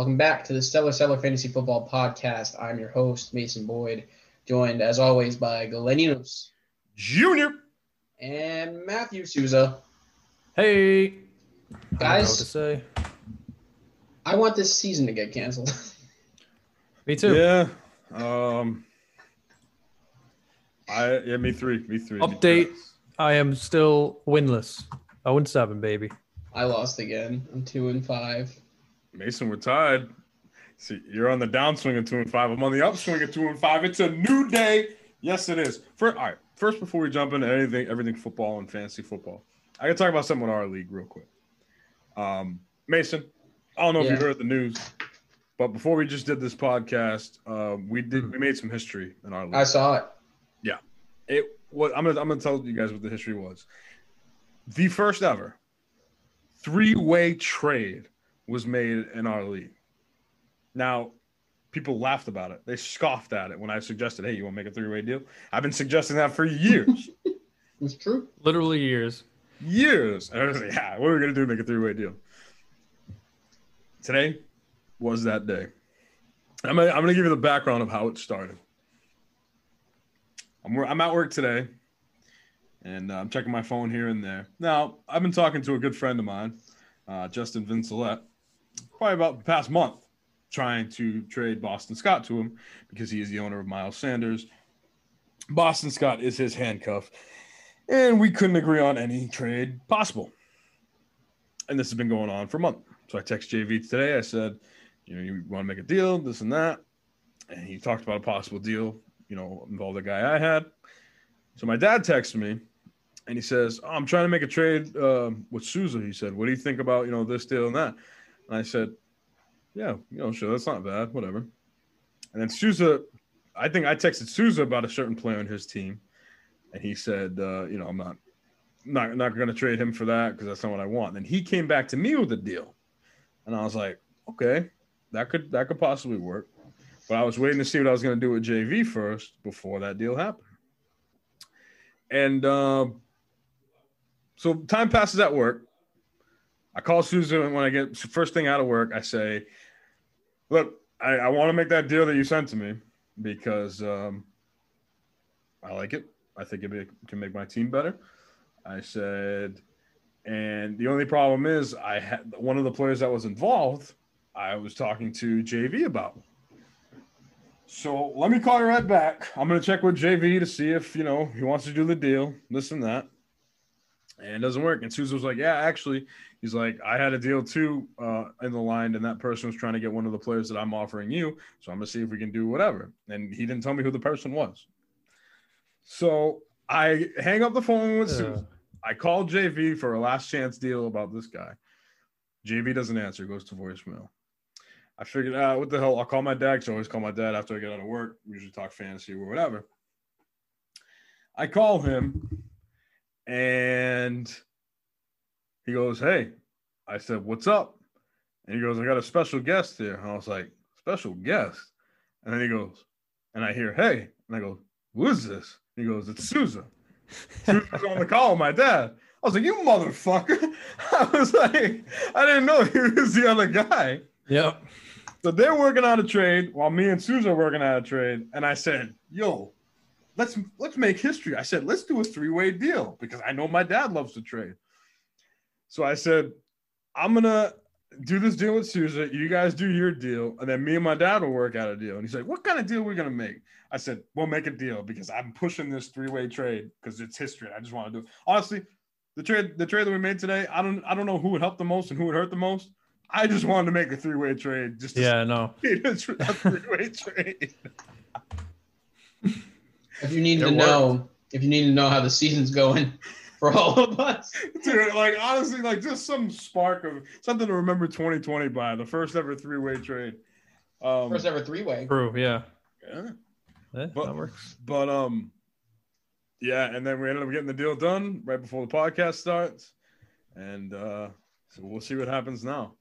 What up? Welcome back to the Stellar Stellar Fantasy Football Podcast. I'm your host, Mason Boyd, joined as always by Galeninos Junior. and Matthew Souza. Hey, I don't know to Guys, say. I want this season to get canceled. Me too. Yeah. Um. I yeah me three me three. me Update. three. I am still winless. 0 and 7, baby. I lost again. I'm two and five. Mason, we're tied. See, you're on the downswing of two and five. I'm on the upswing of two and five. It's a new day. Yes, it is. For all right. First, before we jump into anything, everything football and fantasy football, I can talk about something in our league real quick. Um, Mason, I don't know if you heard the news, but before we just did this podcast, uh, we did we made some history in our league. I saw it. Yeah, it what I'm gonna I'm gonna tell you guys what the history was. The first ever three-way trade was made in our league. Now, people laughed about it. They scoffed at it when I suggested, "Hey, you want to make a three-way deal?" I've been suggesting that for years, It's true. Literally years. years. And I was like, "Yeah, what are we gonna do? to Make a three-way deal?" Today was that day. I'm gonna, I'm gonna give you the background of how it started. I'm I'm at work today, and uh, I'm checking my phone here and there. Now I've been talking to a good friend of mine, uh, Justin Vincelette, probably about the past month, trying to trade Boston Scott to him because he is the owner of Miles Sanders. Boston Scott is his handcuff, and we couldn't agree on any trade possible. And this has been going on for a month. So I text JV today. I said, you know, you want to make a deal, this and that. And he talked about a possible deal, you know, involved the guy I had. So my dad texted me and he says, oh, I'm trying to make a trade uh, with Souza. He said, What do you think about, you know, this deal and that? And I said, Yeah, you know, sure, that's not bad, whatever. And then Souza, I think I texted Souza about a certain player on his team. And he said, uh, you know, I'm not not not going to trade him for that because that's not what I want. And he came back to me with a deal, and I was like, okay, that could that could possibly work. But I was waiting to see what I was going to do with JV first before that deal happened. And um, so time passes at work. I call Souza when I get first thing out of work. I say, "Look, I, I want to make that deal that you sent to me because um, I like it. I think it can make my team better." I said, and the only problem is I had one of the players that was involved. I was talking to JV about. So let me call you right back. I'm gonna check with JV to see if you know he wants to do the deal, this and that. And it doesn't work. And Souza was like, "Yeah, actually, he's like, I had a deal too uh, in the line, and that person was trying to get one of the players that I'm offering you. So I'm gonna see if we can do whatever." And he didn't tell me who the person was. So I hang up the phone with Souza. I call JV for a last chance deal about this guy. JV doesn't answer, goes to voicemail. I figured, ah, what the hell? I'll call my dad. So I always call my dad after I get out of work. We usually talk fantasy or whatever. I call him and he goes, Hey, I said, What's up? And he goes, I got a special guest here. And I was like, Special guest? And then he goes, and I hear, Hey, and I go, Who is this? He goes, It's Souza. Souza's on the call with my dad. I was like, You motherfucker. I was like, I didn't know he was the other guy. Yep. So they're working on a trade while me and Souza are working on a trade. And I said, yo, let's let's make history. I said, let's do a three-way deal because I know my dad loves to trade. So I said, I'm gonna do this deal with Souza. You guys do your deal, and then me and my dad will work out a deal. And he's like, What kind of deal are we gonna make? I said, We'll make a deal because I'm pushing this three-way trade because it's history. I just want to do it. Honestly, the trade the trade that we made today, I don't I don't know who would help the most and who would hurt the most. I just wanted to make a three-way trade just to Yeah, no. a three-way trade. If you need It to know, if you need to know how the season's going for all of us, Dude, like honestly, like just some spark of something to remember 2020 by the first ever three-way trade. Um, first ever three way. True. Yeah. yeah. Eh, But- that works. But um, yeah, and then we ended up getting the deal done right before the podcast starts, and uh, so we'll see what happens now.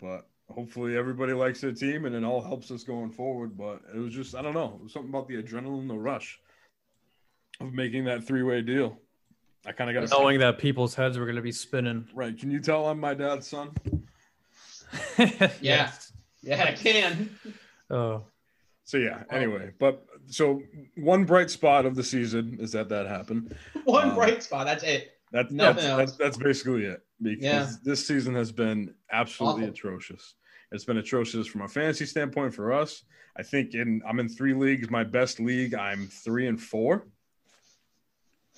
But hopefully everybody likes their team, and it all helps us going forward. But it was just I don't know, it was something about the adrenaline, the rush of making that three-way deal. I kind of got Knowing that people's heads were going to be spinning. right. Can you tell I'm my dad's son? Yeah. Yeah, I can. Oh, So yeah. Anyway, but so one bright spot of the season is that that happened. One Um, bright spot. That's it. That, Nothing that's, else. that's that's basically it because Yeah. this season has been absolutely Awful. atrocious. It's been atrocious from a fantasy standpoint for us. I think in I'm in three leagues. My best league, I'm three and four.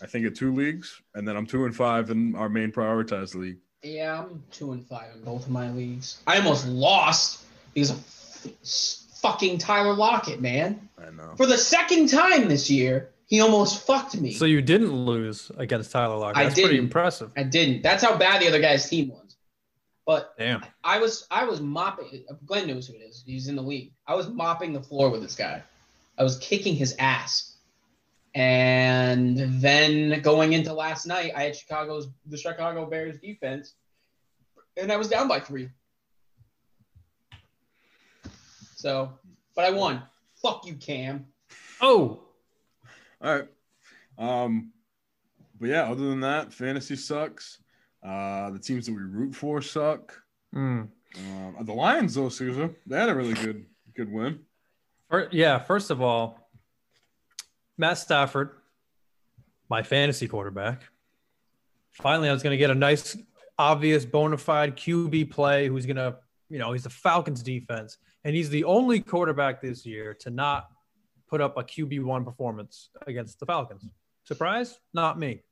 I think at two leagues, and then I'm two and five in our main prioritized league. Yeah, I'm two and five in both of my leagues. I almost lost because of fucking Tyler Lockett, man. I know. For the second time this year, he almost fucked me. so you didn't lose against Tyler Lockett. I That's pretty didn't. impressive. I didn't. That's how bad the other guy's team was. But Damn. I was I was mopping. Glenn knows who it is. He's in the league. I was mopping the floor with this guy. I was kicking his ass. And then going into last night, I had Chicago's the Chicago Bears defense, and I was down by three. So, but I won. Fuck you, Cam. Oh, All right. Um, but yeah, other than that, fantasy sucks. Uh, the teams that we root for suck. Mm. Um, the Lions, though, Caesar, they had a really good good win. Yeah. First of all, Matt Stafford, my fantasy quarterback. Finally, I was going to get a nice, obvious, bona fide QB play who's going to, you know, he's the Falcons defense. And he's the only quarterback this year to not put up a QB1 performance against the Falcons. Surprise? Not me.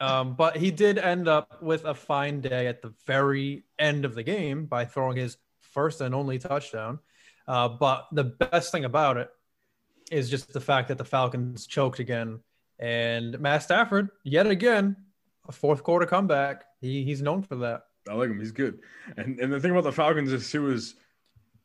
Um, but he did end up with a fine day at the very end of the game by throwing his first and only touchdown. Uh, but the best thing about it is just the fact that the Falcons choked again. And Matt Stafford, yet again, a fourth quarter comeback. He, he's known for that. I like him. He's good. And and the thing about the Falcons is too is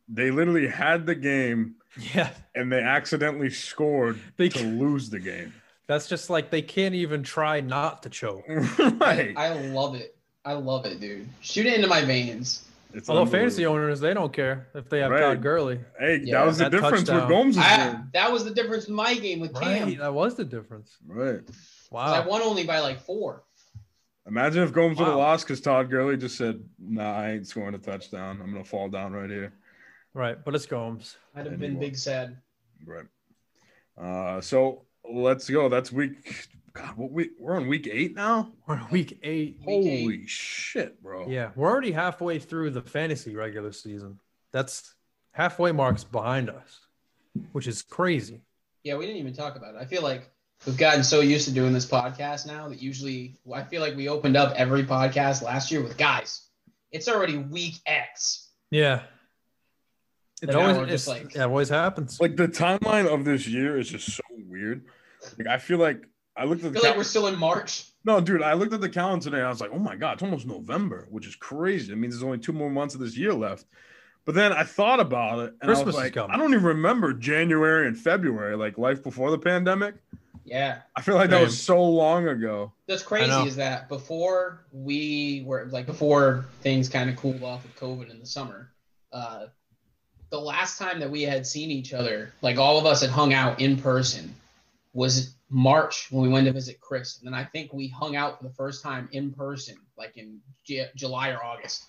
they literally had the game Yeah. and they accidentally scored They- to lose the game. That's just like they can't even try not to choke. right. I love it. I love it, dude. Shoot it into my veins. It's Although unbelievable. fantasy owners, they don't care if they have Right. Todd Gurley. Hey, Yeah, that was the that difference touchdown. with Gomes' I, game. that was the difference in my game with Cam. Right. That was the difference. Right. Wow. I won only by like four. Imagine if Gomes would have Wow. lost because Todd Gurley just said, "Nah, I ain't scoring a touchdown. I'm gonna fall down right here." Right. But it's Gomes. I'd have And been big sad. Right. Uh, so let's go. That's week. God, what week? We're on week eight now. We're in week eight. Week eight. Holy shit, bro. Yeah. We're already halfway through the fantasy regular season. That's halfway marks behind us, which is crazy. Yeah, we didn't even talk about it. I feel like we've gotten so used to doing this podcast now that usually I feel like we opened up every podcast last year with guys. It's already week X. Yeah. It always, just it's- like- it always happens. Like the timeline of this year is just so weird. Like I feel like I looked at the feel like we're still in March. no, dude. I looked at the calendar today. and I was like, oh my god, it's almost November, which is crazy. It means there's only two more months of this year left. But then I thought about it, and I was like. I don't even remember January and February, like life before the pandemic. Yeah. I feel like that was so long ago. That's crazy know. is that before we were like before things kind of cooled off with COVID in the summer, uh, the last time that we had seen each other, like all of us had hung out in person, was March when we went to visit Chris, and then I think we hung out for the first time in person, like in J- July or August.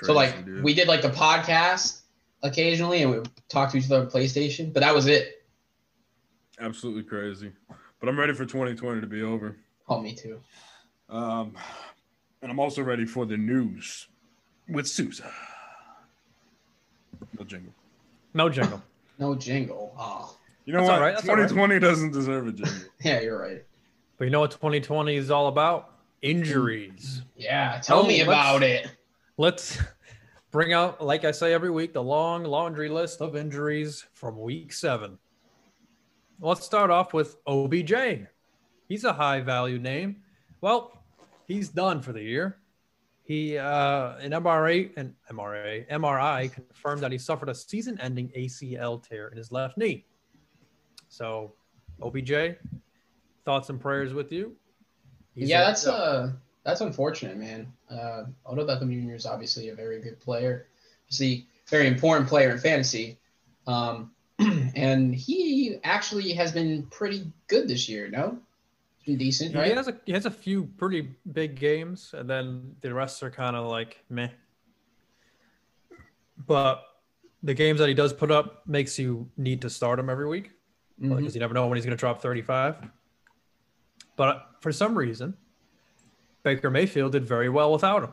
so like dude. we did like the podcast occasionally, and we would talk to each other on PlayStation, but that was it. absolutely crazy. But I'm ready for 2020 to be over. Oh, me too. Um, and I'm also ready for the news with Souza. No jingle. No jingle. No jingle. Oh, You know That's what? all right, that's all right. 2020 doesn't deserve a jingle. yeah, you're right. But you know what 2020 is all about? Injuries. Yeah, tell Oh, me about it. Let's bring out, like I say every week, the long laundry list of injuries from week seven. Let's start off with OBJ. He's a high value name. Well, he's done for the year. He uh, an MRA and MRA MRI confirmed that he suffered a season-ending ACL tear in his left knee. So, OBJ, thoughts and prayers with you. He's yeah, that's uh that's unfortunate, man. Uh, Odell Beckham Jr. is obviously a very good player, obviously very important player in fantasy, um, and he actually has been pretty good this year. No, He's been decent, He has a he has a few pretty big games, and then the rest are kind of like meh. but the games that he does put up makes you need to start him every week Mhm. because you never know when he's going to drop 35. But for some reason, Baker Mayfield did very well without him.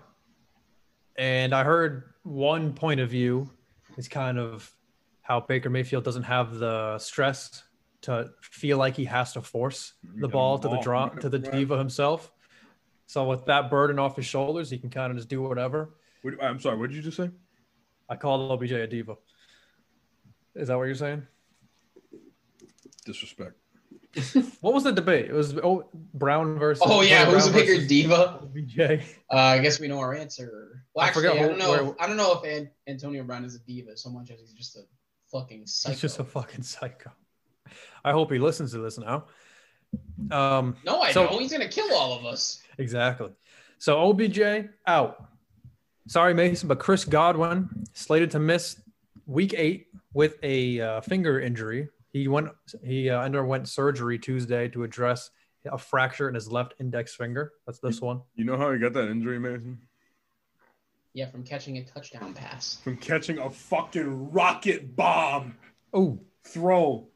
And I heard one point of view is kind of how Baker Mayfield doesn't have the stress to feel like he has to force the ball to the drop to the diva himself. So with that burden off his shoulders, he can kind of just do whatever. What- I'm sorry. What did you just say? I call OBJ a diva. Is that what you're saying? Disrespect. What was the debate? It was oh, Brown versus. Oh yeah, Brown who's a bigger diva? OBJ. Uh, I guess we know our answer. Well, I actually, forgot I, don't know. where- I don't know if An- Antonio Brown is a diva so much as he's just a fucking psycho. He's just a fucking psycho. I hope he listens to this now. Um, no, I so- know he's gonna kill all of us. exactly. So OBJ out. Sorry, Mason, but Chris Godwin slated to miss week eight with a uh, finger injury. He went. He uh, underwent surgery Tuesday to address a fracture in his left index finger. That's this one. You know how he got that injury, Mason? Yeah, from catching a touchdown pass. From catching a fucking rocket bomb Oh, throw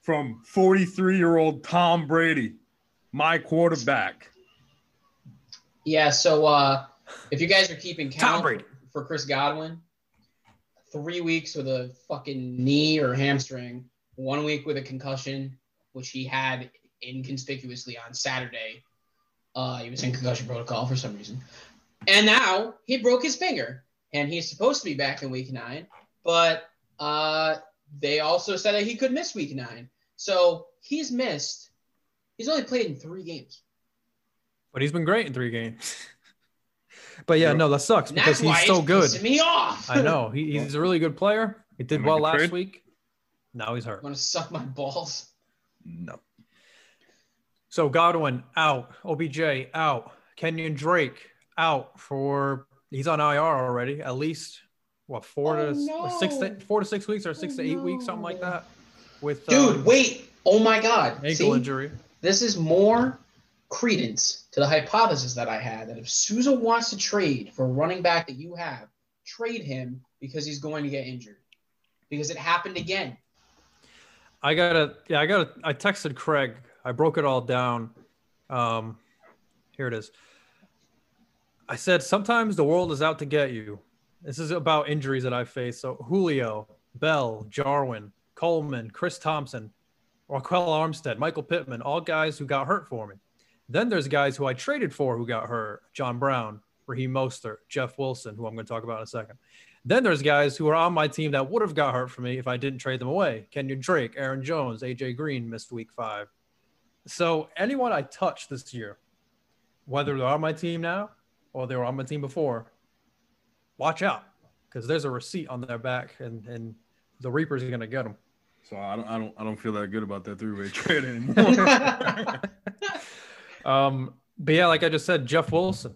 from 43 year old Tom Brady, my quarterback. Yeah, so uh, if you guys are keeping Tom count Brady. for Chris Godwin, three weeks with a fucking knee or hamstring, one week with a concussion, which he had inconspicuously on Saturday. Uh, he was in concussion protocol for some reason. And now he broke his finger, and he's supposed to be back in week nine, but uh, they also said that he could miss week nine. So he's missed. He's only played in three games. but he's been great in three games. but yeah, no, that sucks And because that's why he's so it's good. pissing me off. I know he, he's a really good player. He did well last trade? week. Now he's hurt. want to suck my balls. No. So Godwin out, OBJ out, Kenyon Drake out for he's on IR already. At least what four Oh, to no. six to, four to six weeks or six Oh, to eight weeks, something like that. With Dude, um, wait. Oh my god. ankle See, injury. this is more credence to the hypothesis that I had that if Souza wants to trade for a running back that you have, trade him because he's going to get injured. Because it happened again. I gotta, yeah, I gotta. I texted Craig. I broke it all down. Um, here it is. I said sometimes the world is out to get you. This is about injuries that I faced. So Julio, Bell, Jarwin, Coleman, Chris Thompson, Ryquell Armstead, Michael Pittman, all guys who got hurt for me. Then there's guys who I traded for who got hurt: John Brown, Raheem Mostert, Jeff Wilson, who I'm going to talk about in a second. Then there's guys who are on my team that would have got hurt for me if I didn't trade them away. Kenyon Drake, Aaron Jones, AJ Green missed week five. So anyone I touch this year, whether they're on my team now or they were on my team before, watch out because there's a receipt on their back and, and the Reapers are going to get them. So I don't, I don't, I don't feel that good about that three-way trade anymore. Um, but yeah, like I just said, Jeff Wilson,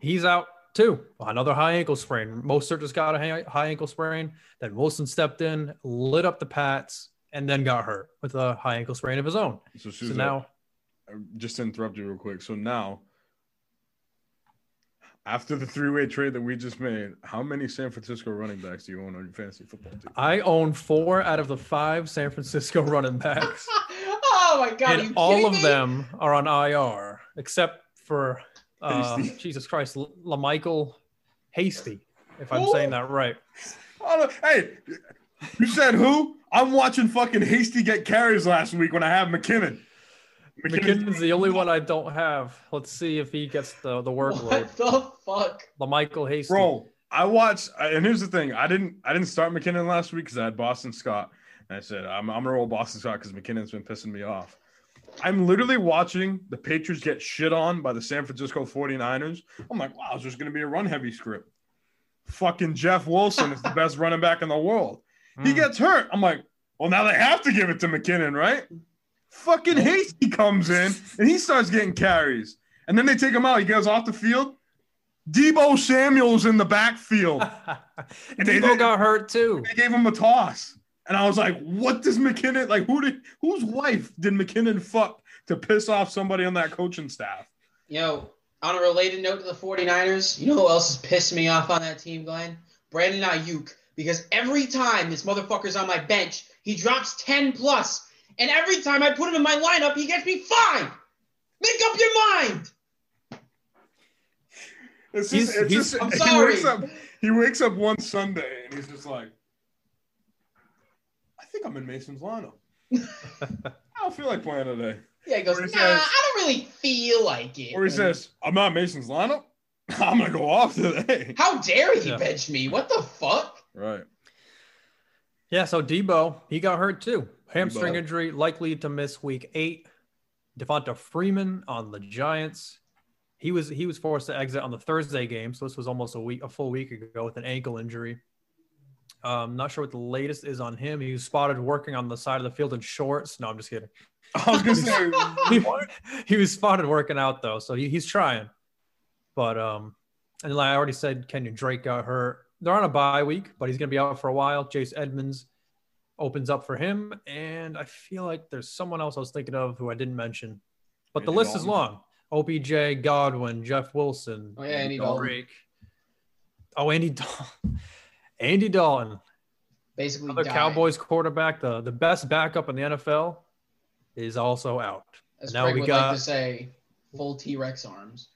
he's out too. Another high ankle sprain. Mostert just got a high, high ankle sprain. Then Wilson stepped in, lit up the Pats, and then got hurt with a high ankle sprain of his own. so, So now, just to interrupt you real quick. So now, after the three-way trade that we just made, how many San Francisco running backs do you own on your fantasy football team? I own four out of the five San Francisco running backs, oh my god. are and you all of me? them are on IR except for uh, Jesus Christ, L- LaMichael Hasty, if I'm Who? saying that right. Oh. Hey, you said who? I'm watching fucking Hasty get carries last week when I have McKinnon. McKinnon's the only one I don't have. Let's see if he gets the, the workload. What the fuck? LaMichael Hasty. Bro, I watched, and here's the thing: I didn't, I didn't start McKinnon last week because I had Boston Scott, and I said I'm, I'm gonna roll Boston Scott because McKinnon's been pissing me off. I'm literally watching the Patriots get shit on by the San Francisco 49ers. I'm like, wow, it's just gonna be a run heavy script. Fucking Jeff Wilson is the best running back in the world. He Mm. gets hurt. I'm like, well, now they have to give it to McKinnon, right? Fucking Hasty comes in and he starts getting carries. And then they take him out. He goes off the field. Deebo Samuel's in the backfield. and they- Deebo got hurt too. They gave him a toss. And I was like, what does McKinnon like? Who did whose wife did McKinnon fuck to piss off somebody on that coaching staff? Yo, on a related note to the 49ers, you know who else is pissing me off on that team, Glenn? Brandon Aiyuk because every time this motherfucker's on my bench, he drops 10 plus, and every time I put him in my lineup, he gets me five. Make up your mind. It's He's- just, it's he's- just, I'm he wakes up. He wakes up one Sunday and he's just like, "I think I'm in Mason's lineup. I don't feel like playing today." Yeah, he goes, Or nah, says- I don't really feel like it. Or he says, "I'm not Mason's lineup. I'm gonna go off today." How dare he Yeah. bench me? What the fuck? Right. Yeah, so Deebo, he got hurt too. Hamstring Deebo. injury, likely to miss week eight. Devonta Freeman on the Giants. He was he was forced to exit on the Thursday game, so this was almost a week, a full week ago with an ankle injury. Um, not sure what the latest is on him. He was spotted working on the side of the field in shorts. No, I'm just kidding. I was gonna say, he, he was spotted working out though, so he, he's trying. But um, and like I already said, Kenyon Drake got hurt. They're on a bye week, but he's gonna be out for a while. Chase Edmonds opens up for him, and I feel like there's someone else I was thinking of who I didn't mention, but the Andy list is Dalton. long. OBJ, Godwin, Jeff Wilson, Oh, yeah, Andy Dalton. Drake. Oh, Andy Dalton. Andy Dalton, Basically, the. Cowboys quarterback, the, the best backup in the NFL, is also out. As now Craig we would got- like to say, full T Rex arms.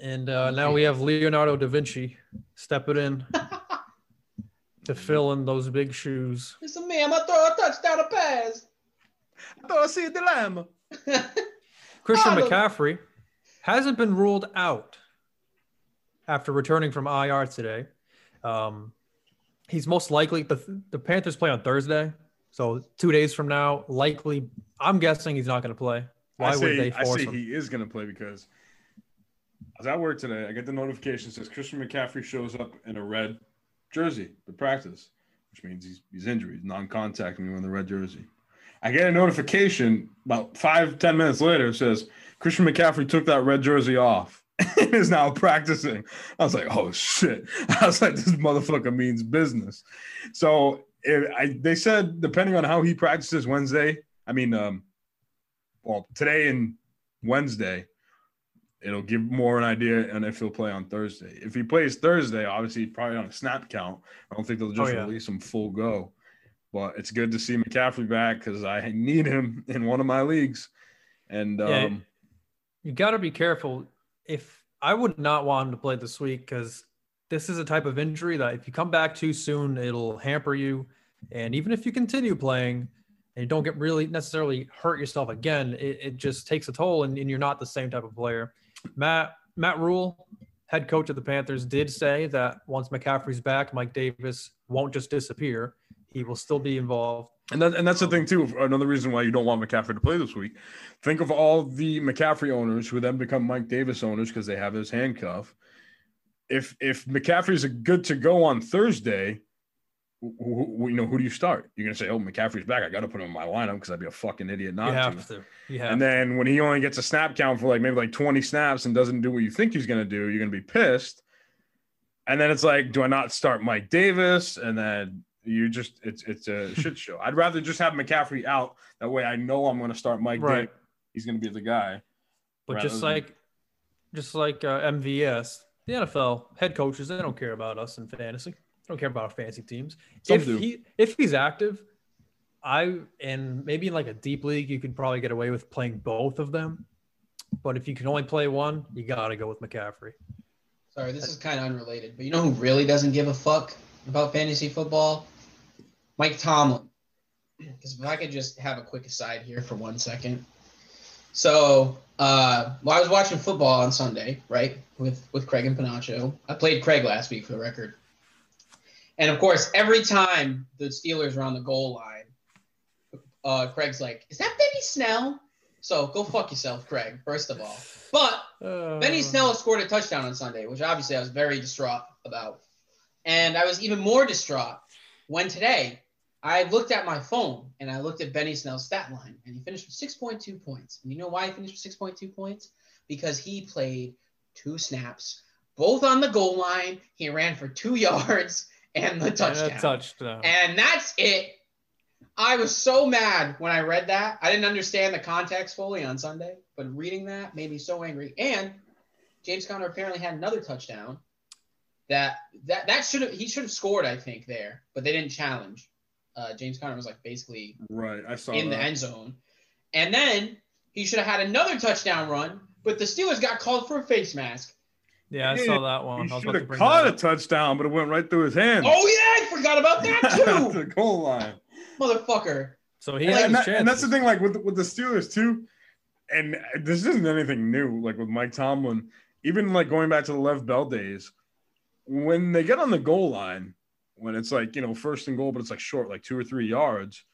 And uh, now we have Leonardo da Vinci stepping in to fill in those big shoes. Listen, me, I'm gonna throw a touchdown a pass. I thought I see a dilemma. Christian McCaffrey hasn't been ruled out after returning from IR today. Um, he's most likely the the Panthers play on Thursday, so two days from now, likely. I'm guessing he's not going to play. Why I say, would they I force say him? he is gonna play because as I was at work today. I get the notification says Christian McCaffrey shows up in a red jersey to practice, which means he's he's injured, he's non-contact when wearing the red jersey. I get a notification about five, ten minutes later, it says Christian McCaffrey took that red jersey off is now practicing. I was like, oh shit. I was like, this motherfucker means business. So if I, they said depending on how he practices Wednesday, I mean, um, well, today and Wednesday, it'll give more an idea on if he'll play on Thursday. If he plays Thursday, obviously probably on a snap count. I don't think they'll just Oh, yeah. release him full go. But it's good to see McCaffrey back because I need him in one of my leagues. And Yeah. um, you got to be careful. If I would not want him to play this week because this is a type of injury that if you come back too soon, it'll hamper you. And even if you continue playing and you don't get really necessarily hurt yourself again, it, it just takes a toll and, and you're not the same type of player. Matt Matt Rhule, head coach of the Panthers, did say that once McCaffrey's back, Mike Davis won't just disappear. He will still be involved. And that, and that's the um, thing too. Another reason why you don't want McCaffrey to play this week. Think of all the McCaffrey owners who then become Mike Davis owners because they have his handcuff. If if McCaffrey's a good to go on Thursday, who, who, you know who do you start? You're gonna say, "Oh, McCaffrey's back. I got to put him in my lineup because I'd be a fucking idiot not you to." have to. You have And then when he only gets a snap count for like maybe like 20 snaps and doesn't do what you think he's going to do, you're going to be pissed. And then it's like, do I not start Mike Davis? And then you just, it's it's a shit show. I'd rather just have McCaffrey out. That way I know I'm going to start Mike Right. Davis. He's going to be the guy. But rather just than- like, just like uh, MVS, the NFL head coaches, they don't care about us in fantasy. They don't care about our fantasy teams. Some if do. he if he's active, I and maybe in like a deep league, you could probably get away with playing both of them. But if you can only play one, you got to go with McCaffrey. Sorry, this is kind of unrelated, but you know who really doesn't give a fuck about fantasy football? Mike Tomlin. Because if I could just have a quick aside here for one second. So, uh, well, I was watching football on Sunday, right, with with Craig and Panacho. I played Craig last week for the record. And of course, every time the Steelers are on the goal line, uh, Craig's like, "Is that Benny Snell?" So go fuck yourself, Craig. First of all, but Uh, Benny Snell scored a touchdown on Sunday, which obviously I was very distraught about. And I was even more distraught when today I looked at my phone and I looked at Benny Snell's stat line, and he finished with 6.2 points. And you know why he finished with 6.2 points? Because he played two snaps, both on the goal line. He ran for two yards and the and touchdown. touchdown. And that's it. I was so mad when I read that. I didn't understand the context fully on Sunday, but reading that made me so angry. And James Conner apparently had another touchdown that that that should have he should have scored, I think, there, but they didn't challenge. Uh, James Conner was like basically Right. I saw in that. the end zone, and then he should have had another touchdown run, but the Steelers got called for a face mask. Yeah, I Yeah, saw that one. He I was should about to have bring caught a touchdown, but it went right through his hands. Oh yeah, I forgot about that to too, the goal line. motherfucker. So he And, had and his that- and that's the thing, like with with the Steelers too. And this isn't anything new. Like with Mike Tomlin, even like going back to the Lev Bell days, when they get on the goal line, when it's like you know first and goal, but it's like short, like two or three yards,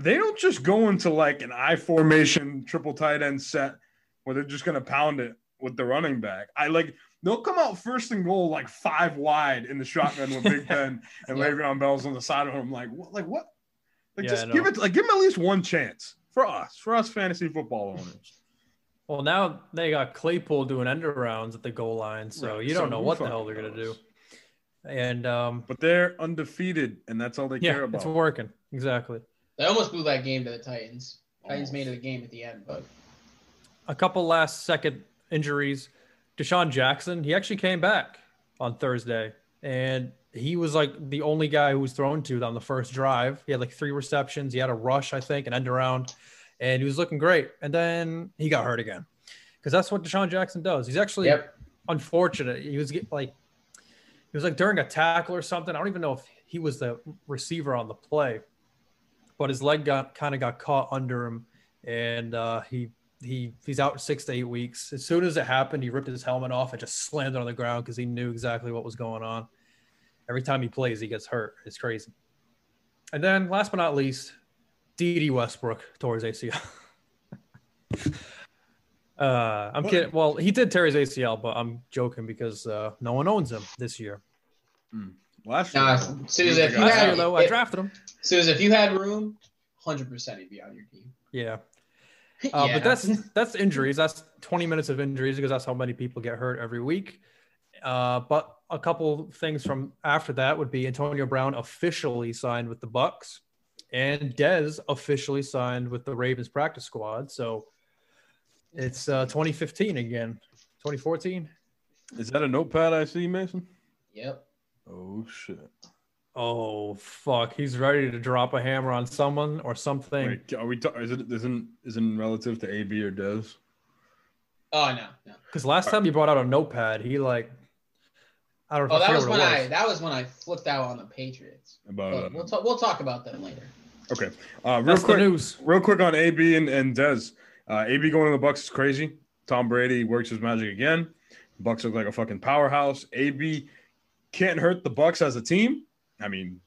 they don't just go into like an I formation triple tight end set where they're just gonna pound it with the running back. I like they'll come out first and goal like five wide in the shotgun with Big Ben and Yeah. Le'Veon Bell's on the side of him. Like what? Like what? Like Yeah, just give it. Like give him at least one chance for us, for us fantasy football owners. Well, now they got Claypool doing end arounds at the goal line, so Right, you don't so know what the hell they're gonna do. Knows? And um, But they're undefeated, and that's all they yeah, care about. it's working exactly. They almost blew that game to the Titans. Titans Almost. made it a game at the end, but A couple last second injuries. DeSean Jackson, he actually came back on Thursday, and he was like the only guy who was thrown to on the first drive. He had like three receptions. He had a rush, I think, an end around, and he was looking great. And then he got hurt again, because that's what DeSean Jackson does. He's actually yep. unfortunate. He was get- like, he was like during a tackle or something. I don't even know if he was the receiver on the play, but his leg got kind of got caught under him, and uh, he he he's out six to eight weeks. As soon as it happened, he ripped his helmet off and just slammed it on the ground because he knew exactly what was going on. Every time he plays, he gets hurt. It's crazy. And then, last but not least, Dede Westbrook tore his ACL. Uh, I'm What? kidding. Well, he did tear his ACL, but I'm joking because uh, no one owns him this year. Last year, Nah, though, Souza, he was the if you. Last had- year, though, I drafted him. Souza, if you had room, hundred percent he'd be on your team. Yeah. Uh, Yeah. But that's that's injuries. That's 20 minutes of injuries because that's how many people get hurt every week. Uh, but a couple things from after that would be Antonio Brown officially signed with the Bucks, and Dez officially signed with the Ravens practice squad. So it's uh, 2015 again. 2014. Is that a notepad I see, Mason? Yep. Oh shit! Oh fuck! He's ready to drop a hammer on someone or something. Wait, are we? ta- is it isn't isn't relative to AB or Dez? Oh no, no. Because last time he brought out a notepad, he like I don't know. Oh, that was when it I that was when I flipped out on the Patriots. About But uh, we'll talk we'll talk about them later. okay. Uh, real That's quick, the news. real quick on AB and and Dez. Uh, AB going to the Bucks is crazy. Tom Brady works his magic again. Bucks look like a fucking powerhouse. AB can't hurt the Bucks as a team. I mean,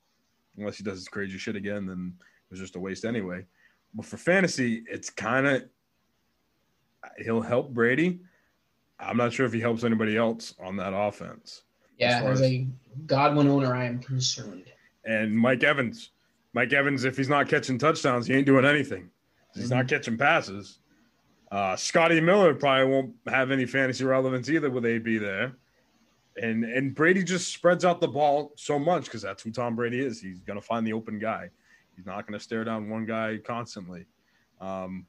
unless he does his crazy shit again, then it was just a waste anyway. But for fantasy, it's kind of he'll help Brady. I'm not sure if he helps anybody else on that offense. Yeah, as as- a Godwin owner, I am concerned. And Mike Evans, Mike Evans, if he's not catching touchdowns, he ain't doing anything. He's not catching passes. Uh, Scotty Miller probably won't have any fantasy relevance either with AB there. And and Brady just spreads out the ball so much because that's who Tom Brady is. He's gonna find the open guy. He's not gonna stare down one guy constantly. Um,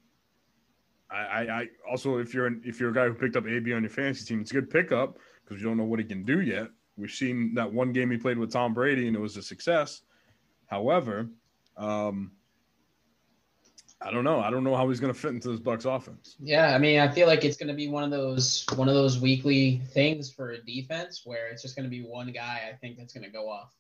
I, I, I also if you're an, if you're a guy who picked up AB on your fantasy team, it's a good pickup because you don't know what he can do yet. We've seen that one game he played with Tom Brady and it was a success. However, um, I don't know. I don't know how he's going to fit into this Bucks offense. Yeah, I mean, I feel like it's going to be one of those one of those weekly things for a defense where it's just going to be one guy. I think that's going to go off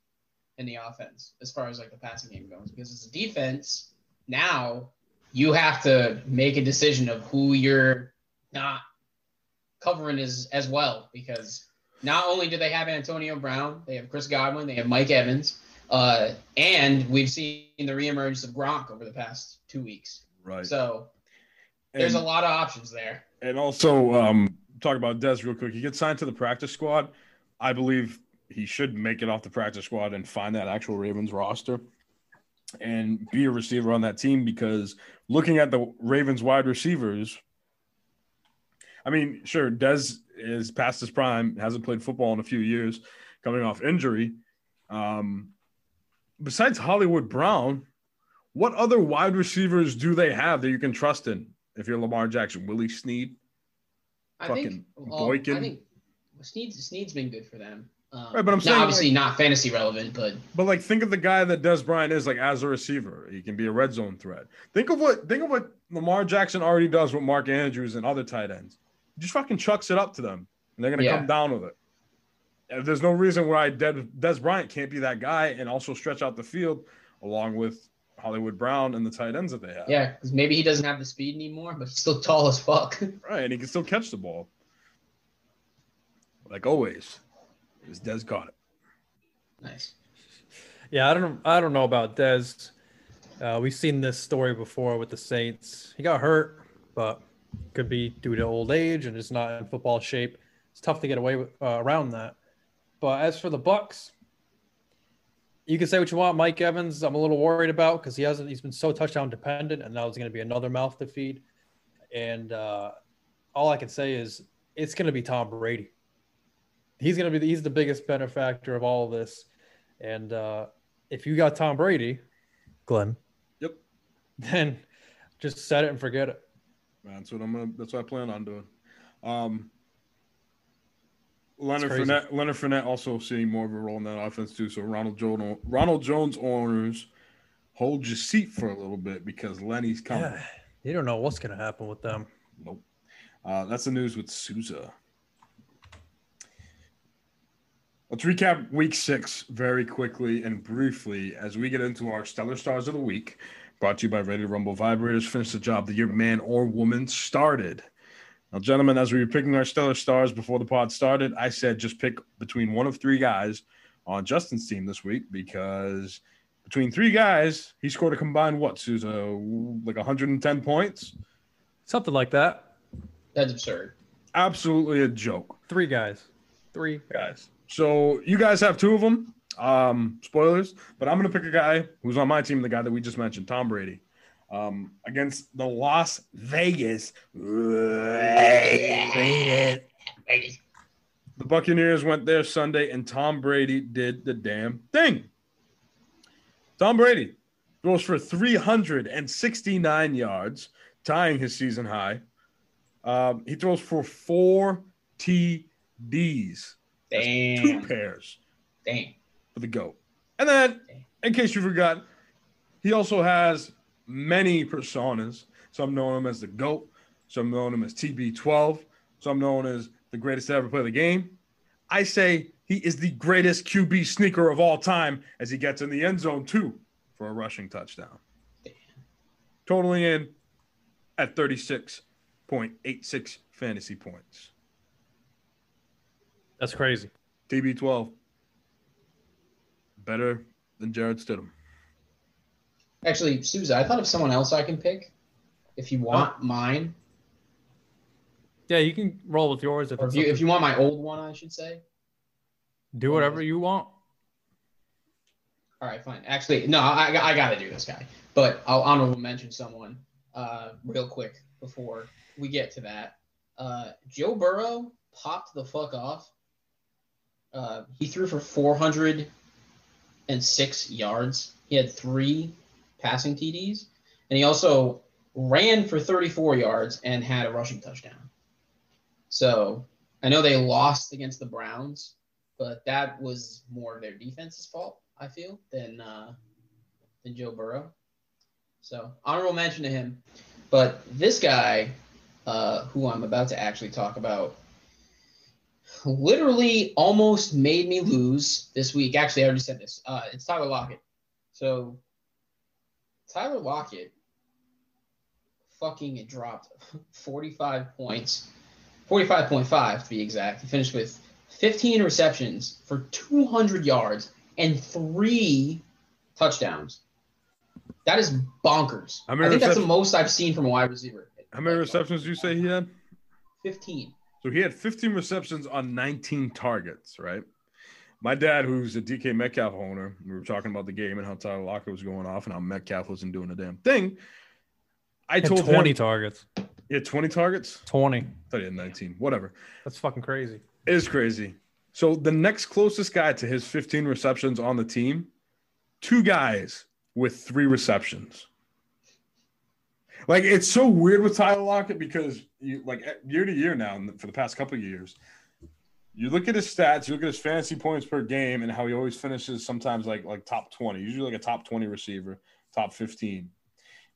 in the offense as far as like the passing game goes. Because as a defense, now you have to make a decision of who you're not covering as as well. Because not only do they have Antonio Brown, they have Chris Godwin, they have Mike Evans, uh, and we've seen the reemergence of Gronk over the past two weeks. Right. So there's and, a lot of options there. and also, um, talk about Dez real quick. He gets signed to the practice squad. I believe he should make it off the practice squad and find that actual Ravens roster and be a receiver on that team because looking at the Ravens wide receivers, I mean, sure, Dez is past his prime, hasn't played football in a few years, coming off injury. Um, besides Hollywood Brown, what other wide receivers do they have that you can trust in? If you're Lamar Jackson, Willie Snead, I Fucking think. Boykin. I think Snead's Snead's been good for them. Um, Right, but I'm saying, obviously not fantasy relevant, but But like, think of the guy that Dez Bryant is like as a receiver. He can be a red zone threat. Think of what think of what Lamar Jackson already does with Mark Andrews and other tight ends. He just fucking chucks it up to them, and they're gonna Yeah. come down with it. And there's no reason why Dez, Dez Bryant can't be that guy and also stretch out the field along with Hollywood Brown and the tight ends that they have. yeah, because maybe he doesn't have the speed anymore, but he's still tall as fuck. Right, and he can still catch the ball. Like always, is Dez caught it. nice. Yeah, I don't I don't know about Dez. Uh, we've seen this story before with the Saints. He got hurt, but could be due to old age and just not in football shape. It's tough to get away with, uh, around that. But as for the Bucks, you can say what you want. Mike Evans, I'm a little worried about because he hasn't. He's been so touchdown dependent, and now it's going to be another mouth to feed. And uh, all I can say is it's going to be Tom Brady. He's going to be the, he's the biggest benefactor of all of this. And uh, if you got Tom Brady, Glenn, Yep. then just set it and forget it. That's what I'm gonna. That's what I plan on doing. Um, Leonard. Fournette. Leonard Fournette also seeing more of a role in that offense too. So Ronald Jones, Ronald Jones owners, hold your seat for a little bit because Lenny's coming. Yeah, you don't know what's going to happen with them. Nope. Uh, that's the news with Souza. Let's recap week six very quickly and briefly as we get into our stellar stars of the week. Brought to you by Ready to Rumble Vibrators. Finish the job that your man or woman started. Now, gentlemen, as we were picking our stellar stars before the pod started, I said just pick between one of three guys on Justin's team this week because between three guys, he scored a combined what, Souza? Like 110 points? Something like that. That's absurd. Absolutely a joke. Three guys. Three guys. So you guys have two of them. Um, spoilers, but I'm gonna pick a guy who's on my team, the guy that we just mentioned, Tom Brady, um, against the Las Vegas. Raiders. The Buccaneers went there Sunday, and Tom Brady did the damn thing. Tom Brady throws for 369 yards, tying his season high. Um, he throws for four TDs. Two pairs Damn. for the GOAT. And then, in case you forgot, he also has many personas. Some know him as the GOAT, some know him as TB12, some know him as the greatest to ever play the game. I say he is the greatest QB sneaker of all time as he gets in the end zone, too, for a rushing touchdown. Totaling in at 36.86 fantasy points. That's crazy. TB12. Better than Jarrett Stidham. Actually, Souza, I thought of someone else I can pick. If you want mine, Yeah, you can roll with yours if, if you, if you want my old one, I should say. do whatever you want. All right, fine. Actually, no, I, I got to do this guy, but I'll honorable mention someone uh, real quick before we get to that. Uh, Joe Burrow popped the fuck off. Uh, he threw for 406 yards. He had three passing TDs, and he also ran for 34 yards and had a rushing touchdown. So I know they lost against the Browns, but that was more of their defense's fault, I feel, than uh, than Joe Burrow. So honorable mention to him. But this guy, uh, who I'm about to actually talk about, literally almost made me lose this week. Actually, I already said this. Uh, it's Tyler Lockett. So Tyler Lockett fucking dropped 45 points, 45.5 to be exact. He finished with 15 receptions for 200 yards and three touchdowns. That is bonkers. I think that's the most I've seen from a wide receiver. How many receptions do you say he had? 15. So he had 15 receptions on 19 targets, right? My dad, who's a DK Metcalf owner, we were talking about the game and how Tyler Lockett was going off and how Metcalf wasn't doing a damn thing. I told 20 him targets. Yeah, 20 targets. 20. I thought he had 19. Whatever. That's fucking crazy. It is crazy. So the next closest guy to his 15 receptions on the team, two guys with three receptions. Like it's so weird with Tyler Lockett because you like year to year now for the past couple of years, You look at his stats, you look at his fantasy points per game, and how he always finishes sometimes like like top twenty, usually like a top twenty receiver, top fifteen.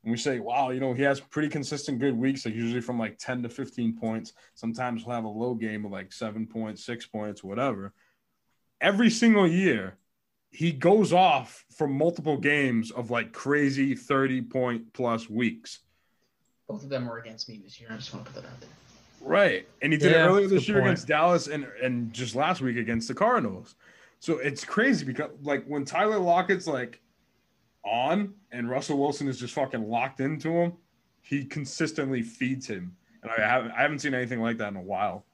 And we say, wow, you know, he has pretty consistent good weeks, like usually from like ten to fifteen points. Sometimes he'll have a low game of like seven points, six points, whatever. Every single year, he goes off for multiple games of like crazy 30 point plus weeks. Both of them were against me this year. I just want to put that out there. Right. And he did Yeah, it earlier this year point. against Dallas and, and just last week against the Cardinals. So it's crazy because like when Tyler Lockett's like on and Russell Wilson is just fucking locked into him, he consistently feeds him. And I haven't I haven't seen anything like that in a while.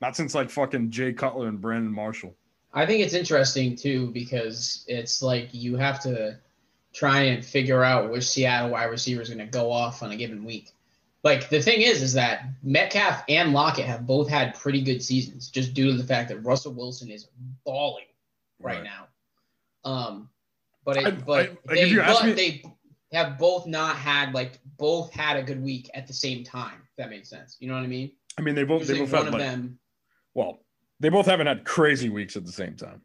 Not since like fucking Jay Cutler and Brandon Marshall. I think it's interesting too because it's like you have to try and figure out which Seattle wide receiver is going to go off on a given week. Like the thing is, is that Metcalf and Lockett have both had pretty good seasons, just due to the fact that Russell Wilson is balling right, Right. now. Um, but it, I- but I- they, if you ask but me- they have both not had like both had a good week at the same time. If that makes sense. You know what I mean? I mean they both they Usually both one had of like, them. well, they both haven't had crazy weeks at the same time.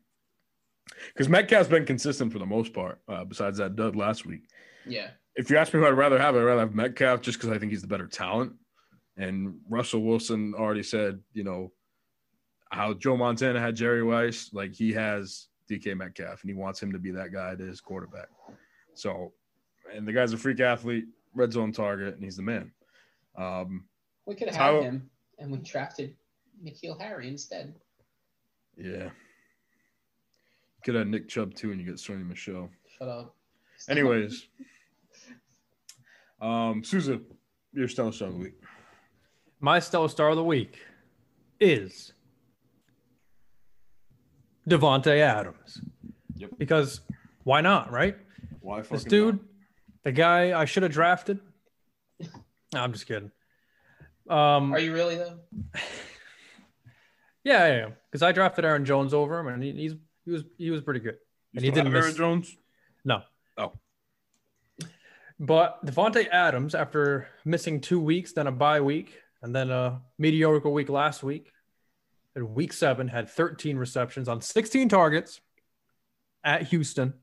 Because Metcalf's been consistent for the most part, uh, besides that dud last week. Yeah. If you ask me who I'd rather have, I'd rather have Metcalf just because I think he's the better talent. And Russell Wilson already said, you know, how Joe Montana had Jerry Rice, like he has DK Metcalf, and he wants him to be that guy to his quarterback. So, and the guy's a freak athlete, red zone target, and he's the man. Um, We could have Tyler- had him, and we drafted N'Keal Harry instead. yeah. You could have Nick Chubb too, and you get Sony Michel. Shut up. Anyways, um, Souza, your stellar star of the week. My stellar star of the week is Davante Adams. Yep. Because why not, right? Why This dude, not? the guy I should have drafted. No, I'm just kidding. Um, Are you really though? yeah, I am because I drafted Aaron Jones over him, and he, he's he was he was pretty good. You and he didn't have Aaron Jones. No. Oh. But Davante Adams, after missing two weeks, then a bye week, and then a mediocre week last week, in week seven, had 13 receptions on 16 targets at Houston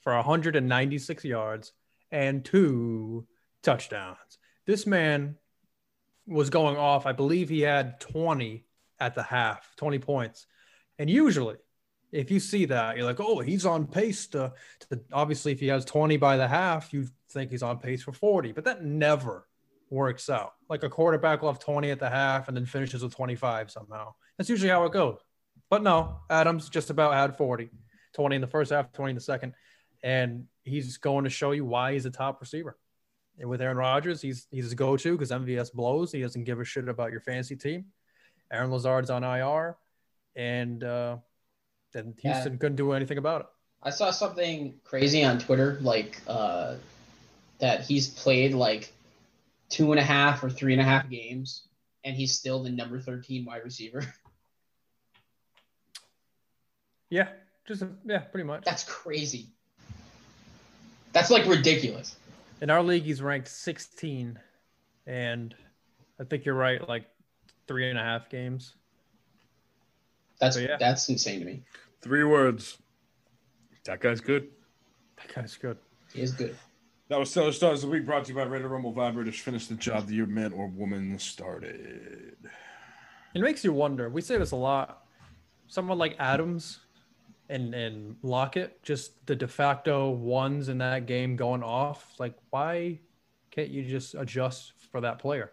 for 196 yards and two touchdowns. This man was going off. I believe he had 20 at the half, 20 points. And usually, if you see that, you're like, oh, he's on pace to to- obviously if he has 20 by the half you think he's on pace for 40 but that never works out. Like a quarterback will have 20 at the half and then finishes with 25 somehow. That's usually how it goes. But no adams just about had 40 20 in the first half 20 in the second and he's going to show you why he's a top receiver. And with aaron rodgers he's he's his go-to because mvs blows. He doesn't give a shit about your fantasy team. Allen lazard's on ir and uh then Yeah. houston couldn't do anything about it I saw something crazy on Twitter, like uh, that he's played like two and a half or three and a half games, and he's still the number thirteen wide receiver. Yeah, just yeah, pretty much. That's crazy. That's like ridiculous. In our league, he's ranked 16, and I think you're right, like three and a half games. That's So, yeah. that's insane to me. Three words. That guy's good. That guy's good. He is good. That was Stellar Stars of the Week brought to you by Ready to Rumble Vibrators. Finish the job that your man or woman started. It makes you wonder. We say this a lot. Someone like Adams and and Lockett, just the de facto ones in that game going off. Like, why can't you just adjust for that player?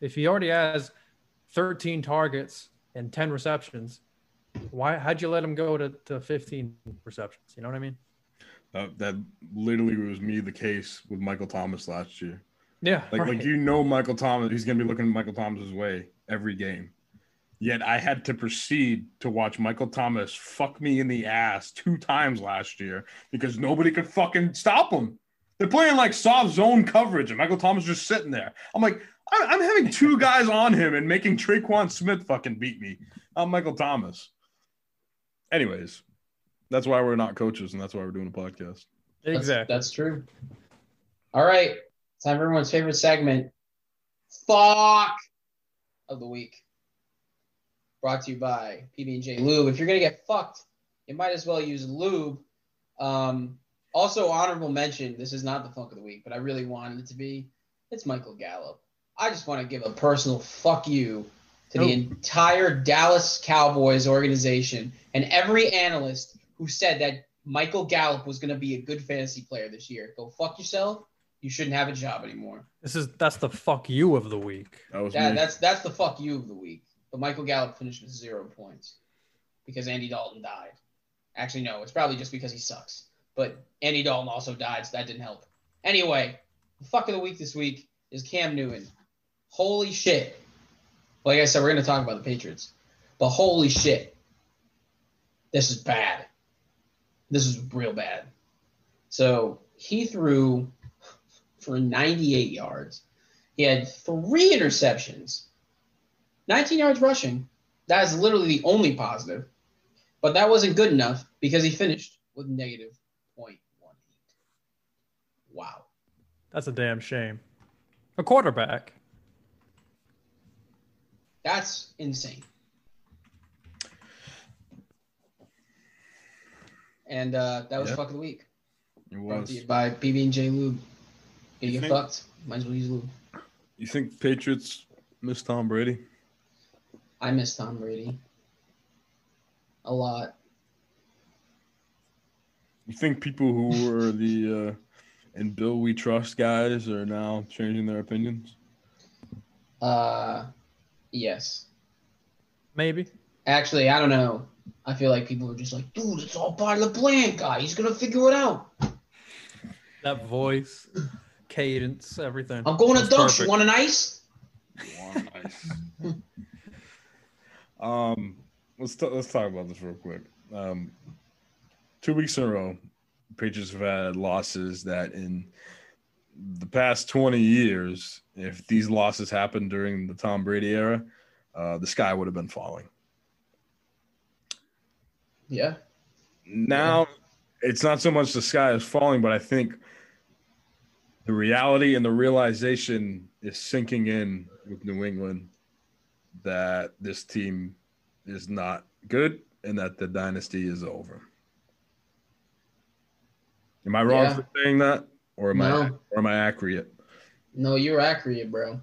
If he already has 13 targets and 10 receptions, why how'd you let him go to, to 15 receptions? You know what I mean? That, that literally was me the case with Michael Thomas last year. Yeah. Like, right. like you know, Michael Thomas, he's going to be looking Michael Thomas's way every game. Yet I had to proceed to watch Michael Thomas fuck me in the ass two times last year because nobody could fucking stop him. They're playing like soft zone coverage, and Michael Thomas just sitting there. I'm like, I'm having two guys on him and making Tre'Quan Smith fucking beat me. I'm Michael Thomas. Anyways, that's why we're not coaches, and that's why we're doing a podcast. That's- exactly. That's, true. All right. Time for everyone's favorite segment. Fuck of the week. brought to you by PB and J Lube. If you're gonna get fucked, you might as well use lube. Um, also, honorable mention. This is not the funk of the week, but I really wanted it to be. It's Michael Gallup. I just want to give a personal fuck you to the Oh. entire Dallas Cowboys organization and every analyst who said that Michael Gallup was going to be a good fantasy player this year. Go fuck yourself. You shouldn't have a job anymore. This is that's the fuck you of the week. That was That, that's that's the fuck you of the week. But Michael Gallup finished with zero points because Andy Dalton died. Actually, no, it's probably just because he sucks. But Andy Dalton also died, so that didn't help. Anyway, the fuck of the week this week is Cam Newton. Holy shit. Like I said, we're going to talk about the Patriots. But holy shit. This is bad. This is real bad. So he threw for 98 yards. He had three interceptions, 19 yards rushing. That is literally the only positive. But that wasn't good enough because he finished with negative 0.18. Wow. That's a damn shame. A quarterback. That's insane. And uh, that was Yeah. fuck of the week. it was. by PB and J Lube. You You get think- fucked, might as well use lube. You think Patriots miss Tom Brady? I miss Tom Brady a lot. You think people who were the uh, and Bill we trust guys are now changing their opinions? Uh, yes. Maybe. Actually, I don't know. I feel like people are just like, dude, it's all part of the plan, guy. He's gonna figure it out. That voice, cadence, everything. I'm going to That's dunk. perfect. You want an ice? nice. um, let's t- let's talk about this real quick. Um, two weeks in a row, Patriots have had losses that in the past twenty years, if these losses happened during the Tom Brady era, uh, the sky would have been falling. Yeah. Now, it's not so much the sky is falling, but I think the reality and the realization is sinking in with New England that this team is not good and that the dynasty is over. Am I wrong Yeah. for saying that, or am I or am I accurate? No, you're accurate, bro.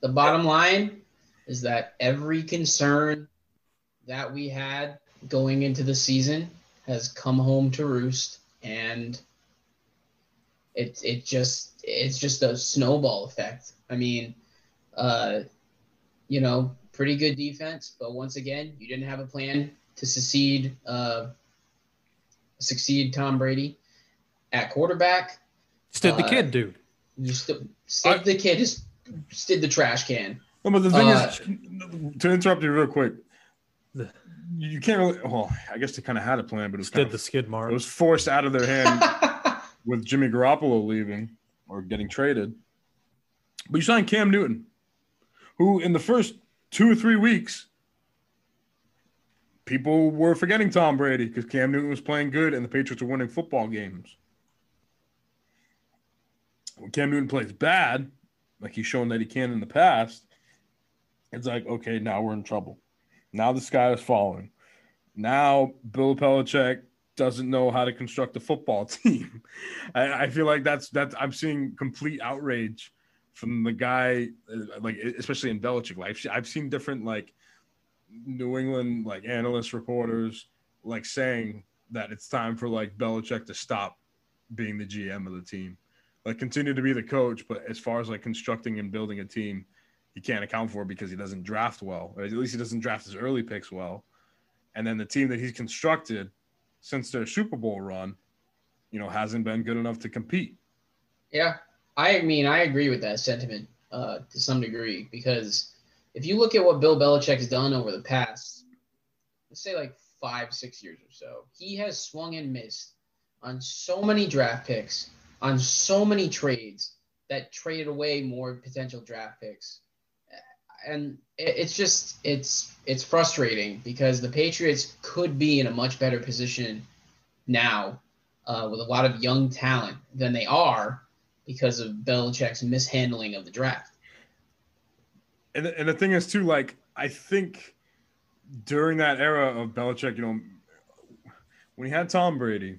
The bottom line is that every concern that we had going into the season has come home to roost, and it it just it's just a snowball effect. I mean, uh, you know, pretty good defense, but once again, you didn't have a plan to succeed uh, succeed Tom Brady at quarterback. Stood the uh, kid, dude. You st- stid the kid just stid the trash can. No, but the thing Uh, is, to interrupt you real quick, you can't really. Well, I guess they kind of had a plan, but it was kind Stood of, the skid mark. it was forced out of their hand. with Jimmy Garoppolo leaving or getting traded. But you signed Cam Newton, who in the first two or three weeks, people were forgetting Tom Brady because Cam Newton was playing good and the Patriots were winning football games. When Cam Newton plays bad, like he's shown that he can in the past, it's like, okay, now we're in trouble. Now the sky is falling. Now Bill Belichick doesn't know how to construct a football team. I, I feel like that's that's I'm seeing complete outrage from the guy, uh, like especially in Belichick. Like I've, I've seen different like New England like analyst reporters like saying that it's time for like Belichick to stop being the GM of the team, like continue to be the coach, but as far as like constructing and building a team, he can't account for because he doesn't draft well, or at least he doesn't draft his early picks well. And then the team that he's constructed since their Super Bowl run, you know, hasn't been good enough to compete. Yeah, I mean, I agree with that sentiment uh, to some degree because if you look at what Bill Belichick has done over the past, let's say like five, six years or so, he has swung and missed on so many draft picks, on so many trades that traded away more potential draft picks. And it's just it's it's frustrating because the Patriots could be in a much better position now uh, with a lot of young talent than they are because of Belichick's mishandling of the draft. And, and the thing is too, like I think during that era of Belichick, you know, when he had Tom Brady,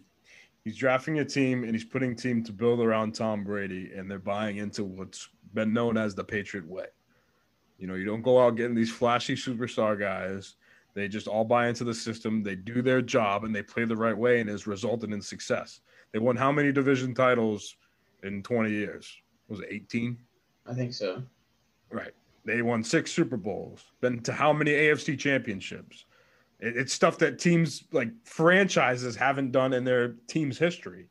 he's drafting a team and he's putting team to build around Tom Brady, and they're buying into what's been known as the Patriot way. You know, you don't go out getting these flashy superstar guys. They just all buy into the system. They do their job and they play the right way, and has resulted in success. They won how many division titles in 20 years? Was it 18? I think so. Right. They won six Super Bowls. Been to how many AFC championships? It, it's stuff that teams like franchises haven't done in their team's history.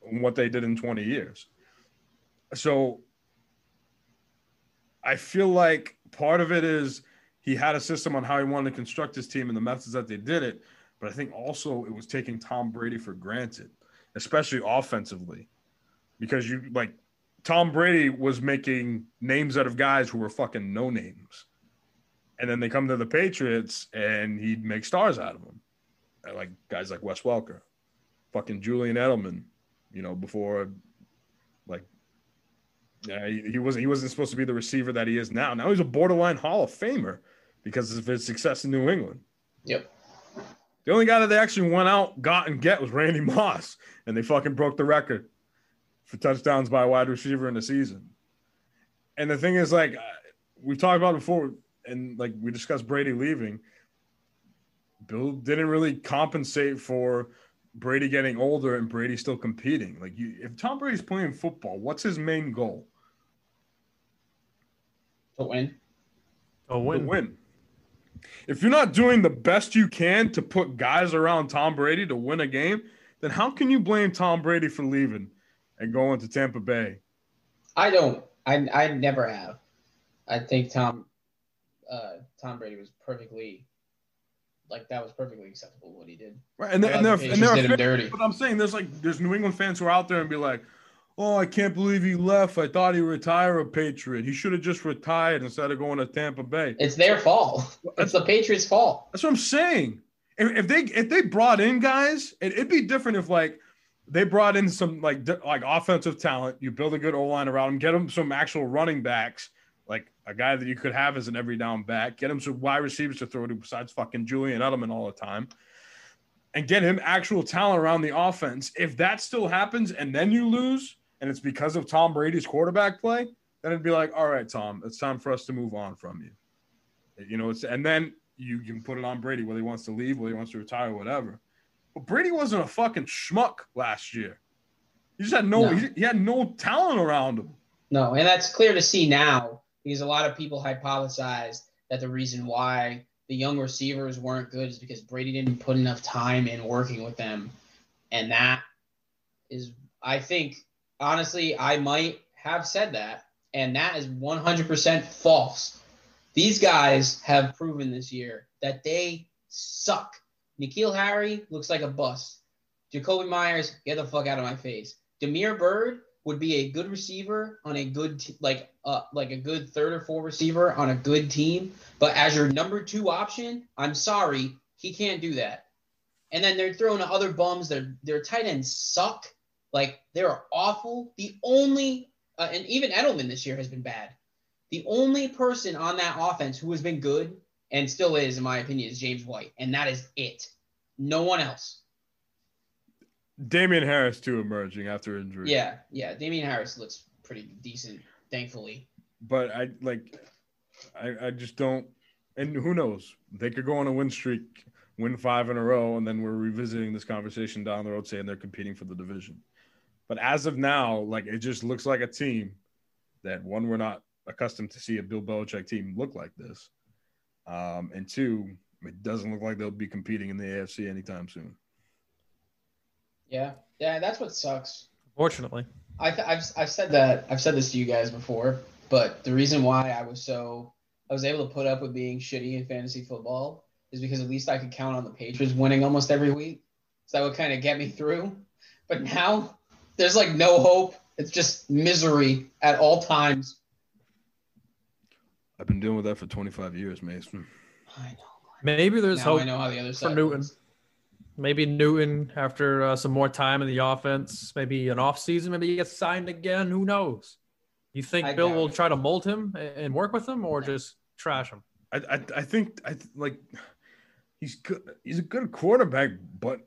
What they did in 20 years. So I feel like part of it is he had a system on how he wanted to construct his team and the methods that they did it. But I think also it was taking Tom Brady for granted, especially offensively, because you like Tom Brady was making names out of guys who were fucking no names. And then they come to the Patriots and he'd make stars out of them. Like guys like Wes Welker, fucking Julian Edelman, you know, before like yeah, he, he wasn't he wasn't supposed to be the receiver that he is now. Now he's a borderline Hall of Famer because of his success in New England. Yep. The only guy that they actually went out, got, and get was Randy Moss, and they fucking broke the record for touchdowns by a wide receiver in the season. And the thing is, like uh, we've talked about before, and like we discussed Brady leaving, Bill didn't really compensate for Brady getting older and Brady still competing. Like, you, if Tom Brady's playing football, what's his main goal? To win. To win. To win. If you're not doing the best you can to put guys around Tom Brady to win a game, then how can you blame Tom Brady for leaving and going to Tampa Bay? I don't. I I never have. I think Tom uh, Tom Brady was perfectly like that was perfectly acceptable what he did. Right, and, I and thought they're, the and did him fans- dirty. but I'm saying there's like there's New England fans who are out there and be like, "Oh, I can't believe he left. I thought he retired a Patriot. He should have just retired instead of going to Tampa Bay." It's their fault. It's the Patriots' fault. That's what I'm saying. If, if they if they brought in guys, it, it'd be different if like they brought in some like like offensive talent. You build a good O line around them, get them some actual running backs, like a guy that you could have as an every down back. Get him some wide receivers to throw to besides fucking Julian Edelman all the time, and get him actual talent around the offense. If that still happens and then you lose, and it's because of Tom Brady's quarterback play, then it'd be like, all right, Tom, it's time for us to move on from you. You know, it's and then you can put it on Brady whether he wants to leave, whether he wants to retire, whatever. But Brady wasn't a fucking schmuck last year. He just had no, No. He, he had no talent around him. No, and that's clear to see now because a lot of people hypothesized that the reason why the young receivers weren't good is because Brady didn't put enough time in working with them. And that is, I think, honestly, I might have said that. And that is 100% false. These guys have proven this year that they suck. N'Keal Harry looks like a bust. Jakobi Meyers, get the fuck out of my face. Damiere Byrd would be a good receiver on a good t- like uh like a good third or fourth receiver on a good team, but as your number two option, I'm sorry, he can't do that. And then they're throwing to other bums. Their their tight ends suck. Like they're awful. The only uh, and even Edelman this year has been bad. The only person on that offense who has been good and still is, in my opinion, is James White, and that is it. No one else. Damien Harris too emerging after injury. Yeah, yeah. Damien Harris looks pretty decent, thankfully. but I like, I I just don't. And who knows? They could go on a win streak, win five in a row, and then we're revisiting this conversation down the road, saying they're competing for the division. But as of now, like it just looks like a team that one we're not accustomed to see a Bill Belichick team look like this, um, and two, it doesn't look like they'll be competing in the AFC anytime soon. Yeah, yeah. That's what sucks. Fortunately. I th- I've I've said that I've said this to you guys before, but the reason why I was so I was able to put up with being shitty in fantasy football is because at least I could count on the Patriots winning almost every week, so that would kind of get me through. But now there's like no hope. It's just misery at all times. I've been dealing with that for 25 years, Mason. I know. Maybe there's now hope I know how the other side Newton. looks. Maybe Newton after uh, some more time in the offense, maybe an off season, maybe he gets signed again. Who knows? You think I Bill will it. try to mold him and work with him, or No. just trash him? I, I, I think I like he's good. He's a good quarterback, but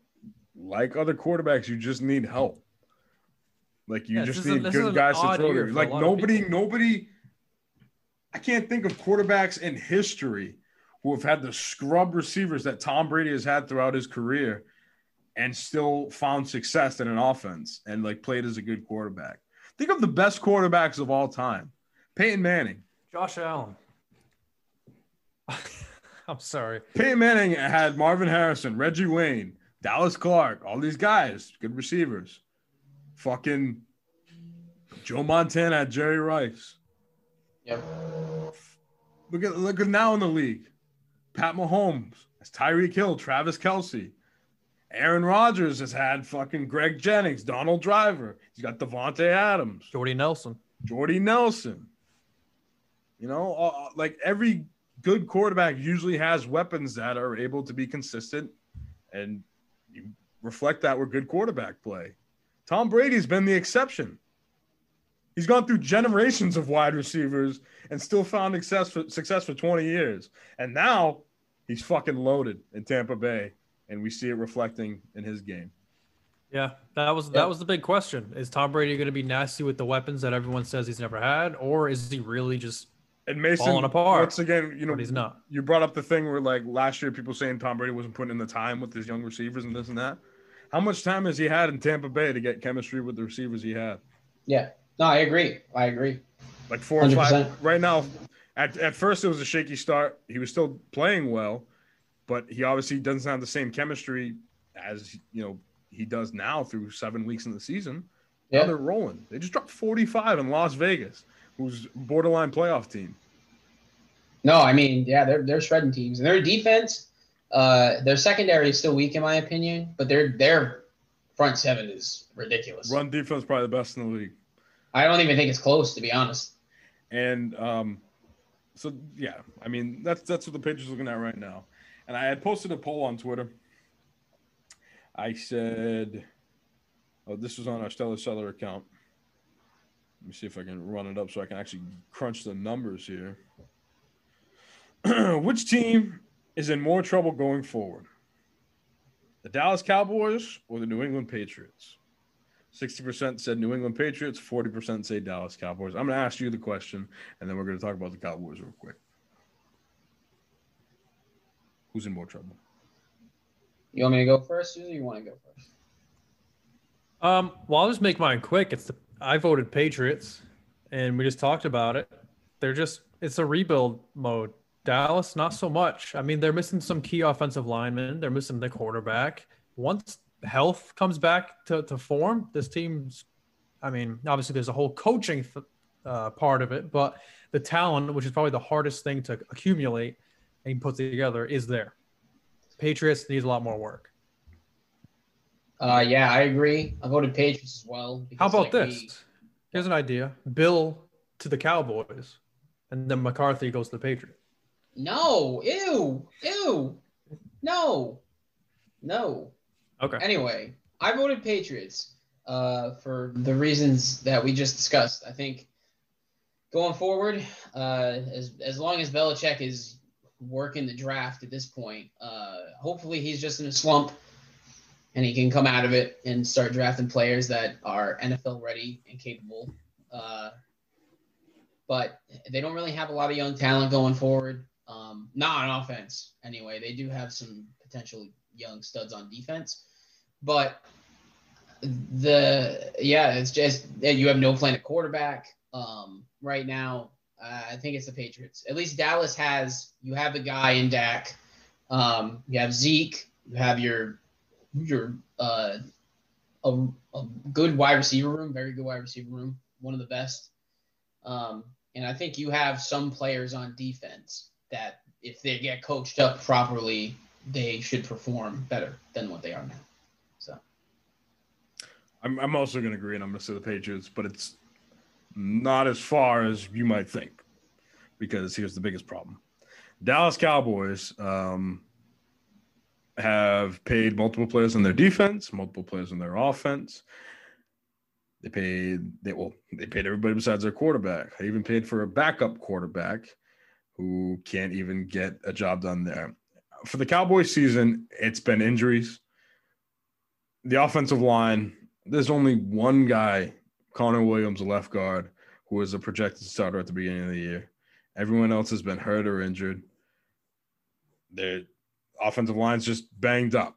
like other quarterbacks, you just need help. Like you Yeah, just this is a- need good guys to throw to. Like nobody, nobody. I can't think of quarterbacks in history who have had the scrub receivers that Tom Brady has had throughout his career, and still found success in an offense and like played as a good quarterback. Think of the best quarterbacks of all time: Peyton Manning. Josh Allen. I'm sorry. Peyton Manning had Marvin Harrison, Reggie Wayne, Dallas Clark, all these guys, good receivers. Fucking Joe Montana had Jerry Rice. Yep. Look at look at now in the league. Pat Mahomes has Tyreek Hill, Travis Kelce. Aaron Rodgers has had fucking Greg Jennings, Donald Driver. He's got Davante Adams. Jordy Nelson. Jordy Nelson. You know, uh, like every good quarterback usually has weapons that are able to be consistent, and you reflect that with good quarterback play. Tom Brady's been the exception. He's gone through generations of wide receivers and still found success for, success for 20 years. And now he's fucking loaded in Tampa Bay, and we see it reflecting in his game. Yeah, that was Yep. that was the big question. Is Tom Brady going to be nasty with the weapons that everyone says he's never had, or is he really just? And Mason, Falling apart. once again, you know, But he's not. you brought up the thing where like last year people saying Tom Brady wasn't putting in the time with his young receivers and this and that. How much time has he had in Tampa Bay to get chemistry with the receivers he had? Yeah. No, I agree. I agree. Like four or 100%. five. Right now, at, at first it was a shaky start. He was still playing well, but he obviously doesn't have the same chemistry as you know he does now through seven weeks in the season. Now Yeah. they're rolling. They just dropped 45 in Las Vegas, who's borderline playoff team. No, I mean, yeah, they're they're shredding teams, and their defense, uh, their secondary is still weak in my opinion, but their their front seven is ridiculous. Run defense probably the best in the league. I don't even think it's close, to be honest. And um, so yeah, I mean that's that's what the page is looking at right now. And I had posted a poll on Twitter. I said, "Oh, this was on our Stellar Seller account." Let me see if I can run it up so I can actually crunch the numbers here. Which team is in more trouble going forward? The Dallas Cowboys or the New England Patriots? 60% said New England Patriots, 40% say Dallas Cowboys. I'm going to ask you the question, and then we're going to talk about the Cowboys real quick. Who's in more trouble? You want me to go first, Susie? Or you want to go first? Um, well, I'll just make mine quick. It's the I voted Patriots, and we just talked about it. They're just it's a rebuild mode. Dallas, not so much. I mean, they're missing some key offensive linemen. They're missing the quarterback. Once health comes back to, to form, this team's. I mean, obviously, there's a whole coaching th- uh, part of it, but the talent, which is probably the hardest thing to accumulate and put together, is there. Patriots needs a lot more work. Uh, yeah, I agree. I voted Patriots as well. How about like, this? we- Here's an idea: Bill to the Cowboys, and then McCarthy goes to the Patriots. no, ew, ew, no, no. Okay. Anyway, I voted Patriots uh, for the reasons that we just discussed. I think going forward, uh, as as long as Belichick is working the draft at this point, uh, hopefully he's just in a slump and he can come out of it and start drafting players that are NFL ready and capable. Uh, but they don't really have a lot of young talent going forward. Um, not on offense, anyway. They do have some potential young studs on defense, but the yeah, it's just you have no plan at quarterback um, right now. Uh, I think it's the Patriots. At least Dallas has you have the guy in Dak. Um, you have Zeke. You have your your uh, a, a good wide receiver room, very good wide receiver room, one of the best. Um, and I think you have some players on defense that, if they get coached up properly, they should perform better than what they are now. I'm, I'm also going to agree, and I'm going to say the Patriots, but it's not as far as you might think, because here's the biggest problem: Dallas Cowboys um, have paid multiple players on their defense, multiple players on their offense. They paid they well they paid everybody besides their quarterback. They even paid for a backup quarterback who can't even get a job done there. for the Cowboys season, it's been injuries. The offensive line, there's only one guy, Connor Williams, a left guard, who was a projected starter at the beginning of the year. Everyone else has been hurt or injured. Their offensive line's just banged up.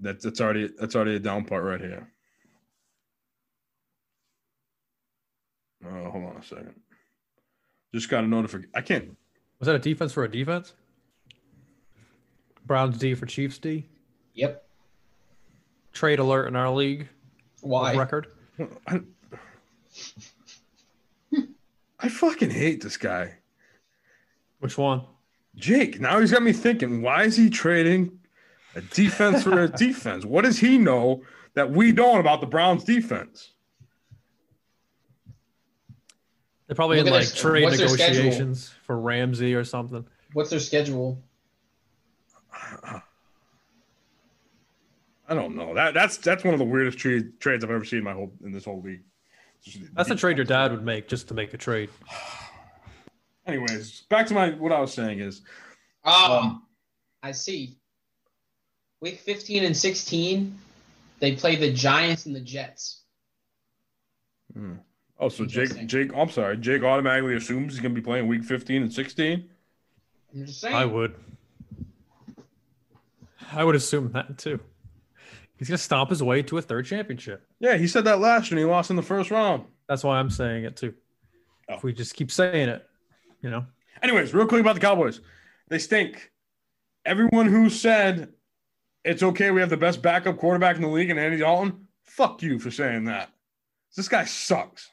That's that's already that's already a down part right here. Oh, hold on a second. Just got a notification. I can't. Was that a defense for a defense? Browns D for Chiefs D. Yep. Trade alert in our league. Why? Record. I, I fucking hate this guy. Which one? Jake, now he's got me thinking, why is he trading a defense for a defense? What does he know that we don't about the Browns defense? They're probably Look in like their- trade what's their schedule? negotiations for Ramsey or something. What's their schedule? Uh, I don't know. That that's that's one of the weirdest trade, trades I've ever seen in my whole in this whole league. That's the trade your dad would make just to make a trade. Anyways, back to my what I was saying is Oh, Um, I see. Week 15 and 16, they play the Giants and the Jets. hmm. oh so Jake Jake I'm sorry, Jake automatically assumes he's gonna be playing week 15 and 16. I'm just saying. I would. I would assume that too. He's gonna stomp his way to a third championship. Yeah, he said that last year and he lost in the first round. That's why I'm saying it too. Oh. If we just keep saying it, you know. Anyways, real quick about the Cowboys. They stink. Everyone who said it's okay, we have the best backup quarterback in the league and Andy Dalton, fuck you for saying that. This guy sucks.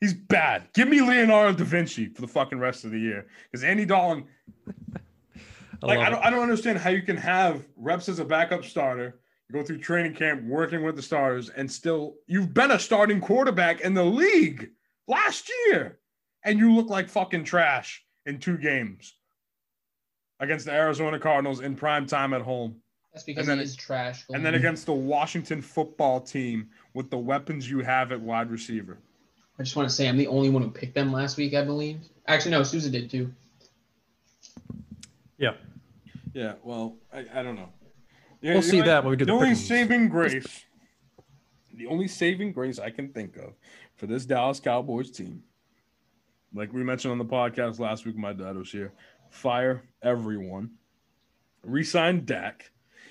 He's bad. Give me Leonardo da Vinci for the fucking rest of the year. Because Andy Dalton, I like, I don't, I don't understand how you can have reps as a backup starter, go through training camp working with the starters, and still, you've been a starting quarterback in the league last year, and you look like fucking trash in two games against the Arizona Cardinals in prime time at home, That's because and he then- is trash. and then against the Washington football team with the weapons you have at wide receiver. I just want to say I'm the only one who picked them last week, I believe. Actually, no, Susan did too. Yeah. Yeah, well, I, I don't know. We'll see that when we do the the only saving grace, the only saving grace I can think of for this Dallas Cowboys team, like we mentioned on the podcast last week, my dad was here. Fire everyone. Resign Dak.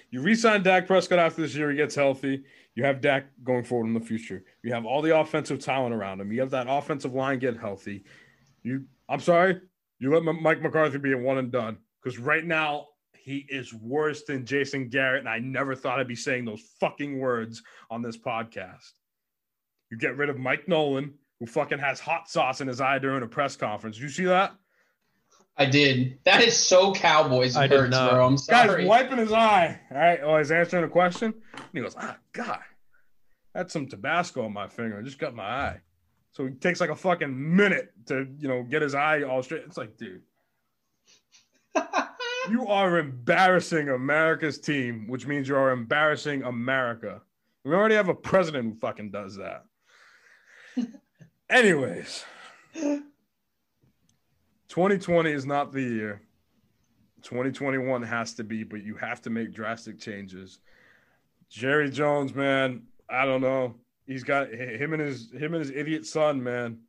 You resign Dak Prescott after this year, he gets healthy. You have Dak going forward in the future. You have all the offensive talent around him. You have that offensive line get healthy. You, I'm sorry, you let Mike McCarthy be a one and done because right now he is worse than Jason Garrett, and I never thought I'd be saying those fucking words on this podcast. You get rid of Mike Nolan, who fucking has hot sauce in his eye during a press conference. You see that? I did. That is so Cowboys I hurts, not. bro. I'm sorry. Guy's sorry. wiping his eye. All right. Oh, he's answering a question. And he goes, ah, God, that's some Tabasco on my finger. I just got my eye. So he takes like a fucking minute to, you know, get his eye all straight. It's like, dude, you are embarrassing America's team, which means you are embarrassing America. We already have a president who fucking does that. Anyways, 2020 is not the year. 2021 has to be, but you have to make drastic changes. Jerry Jones, man, I don't know. He's got him and his him and his idiot son, man.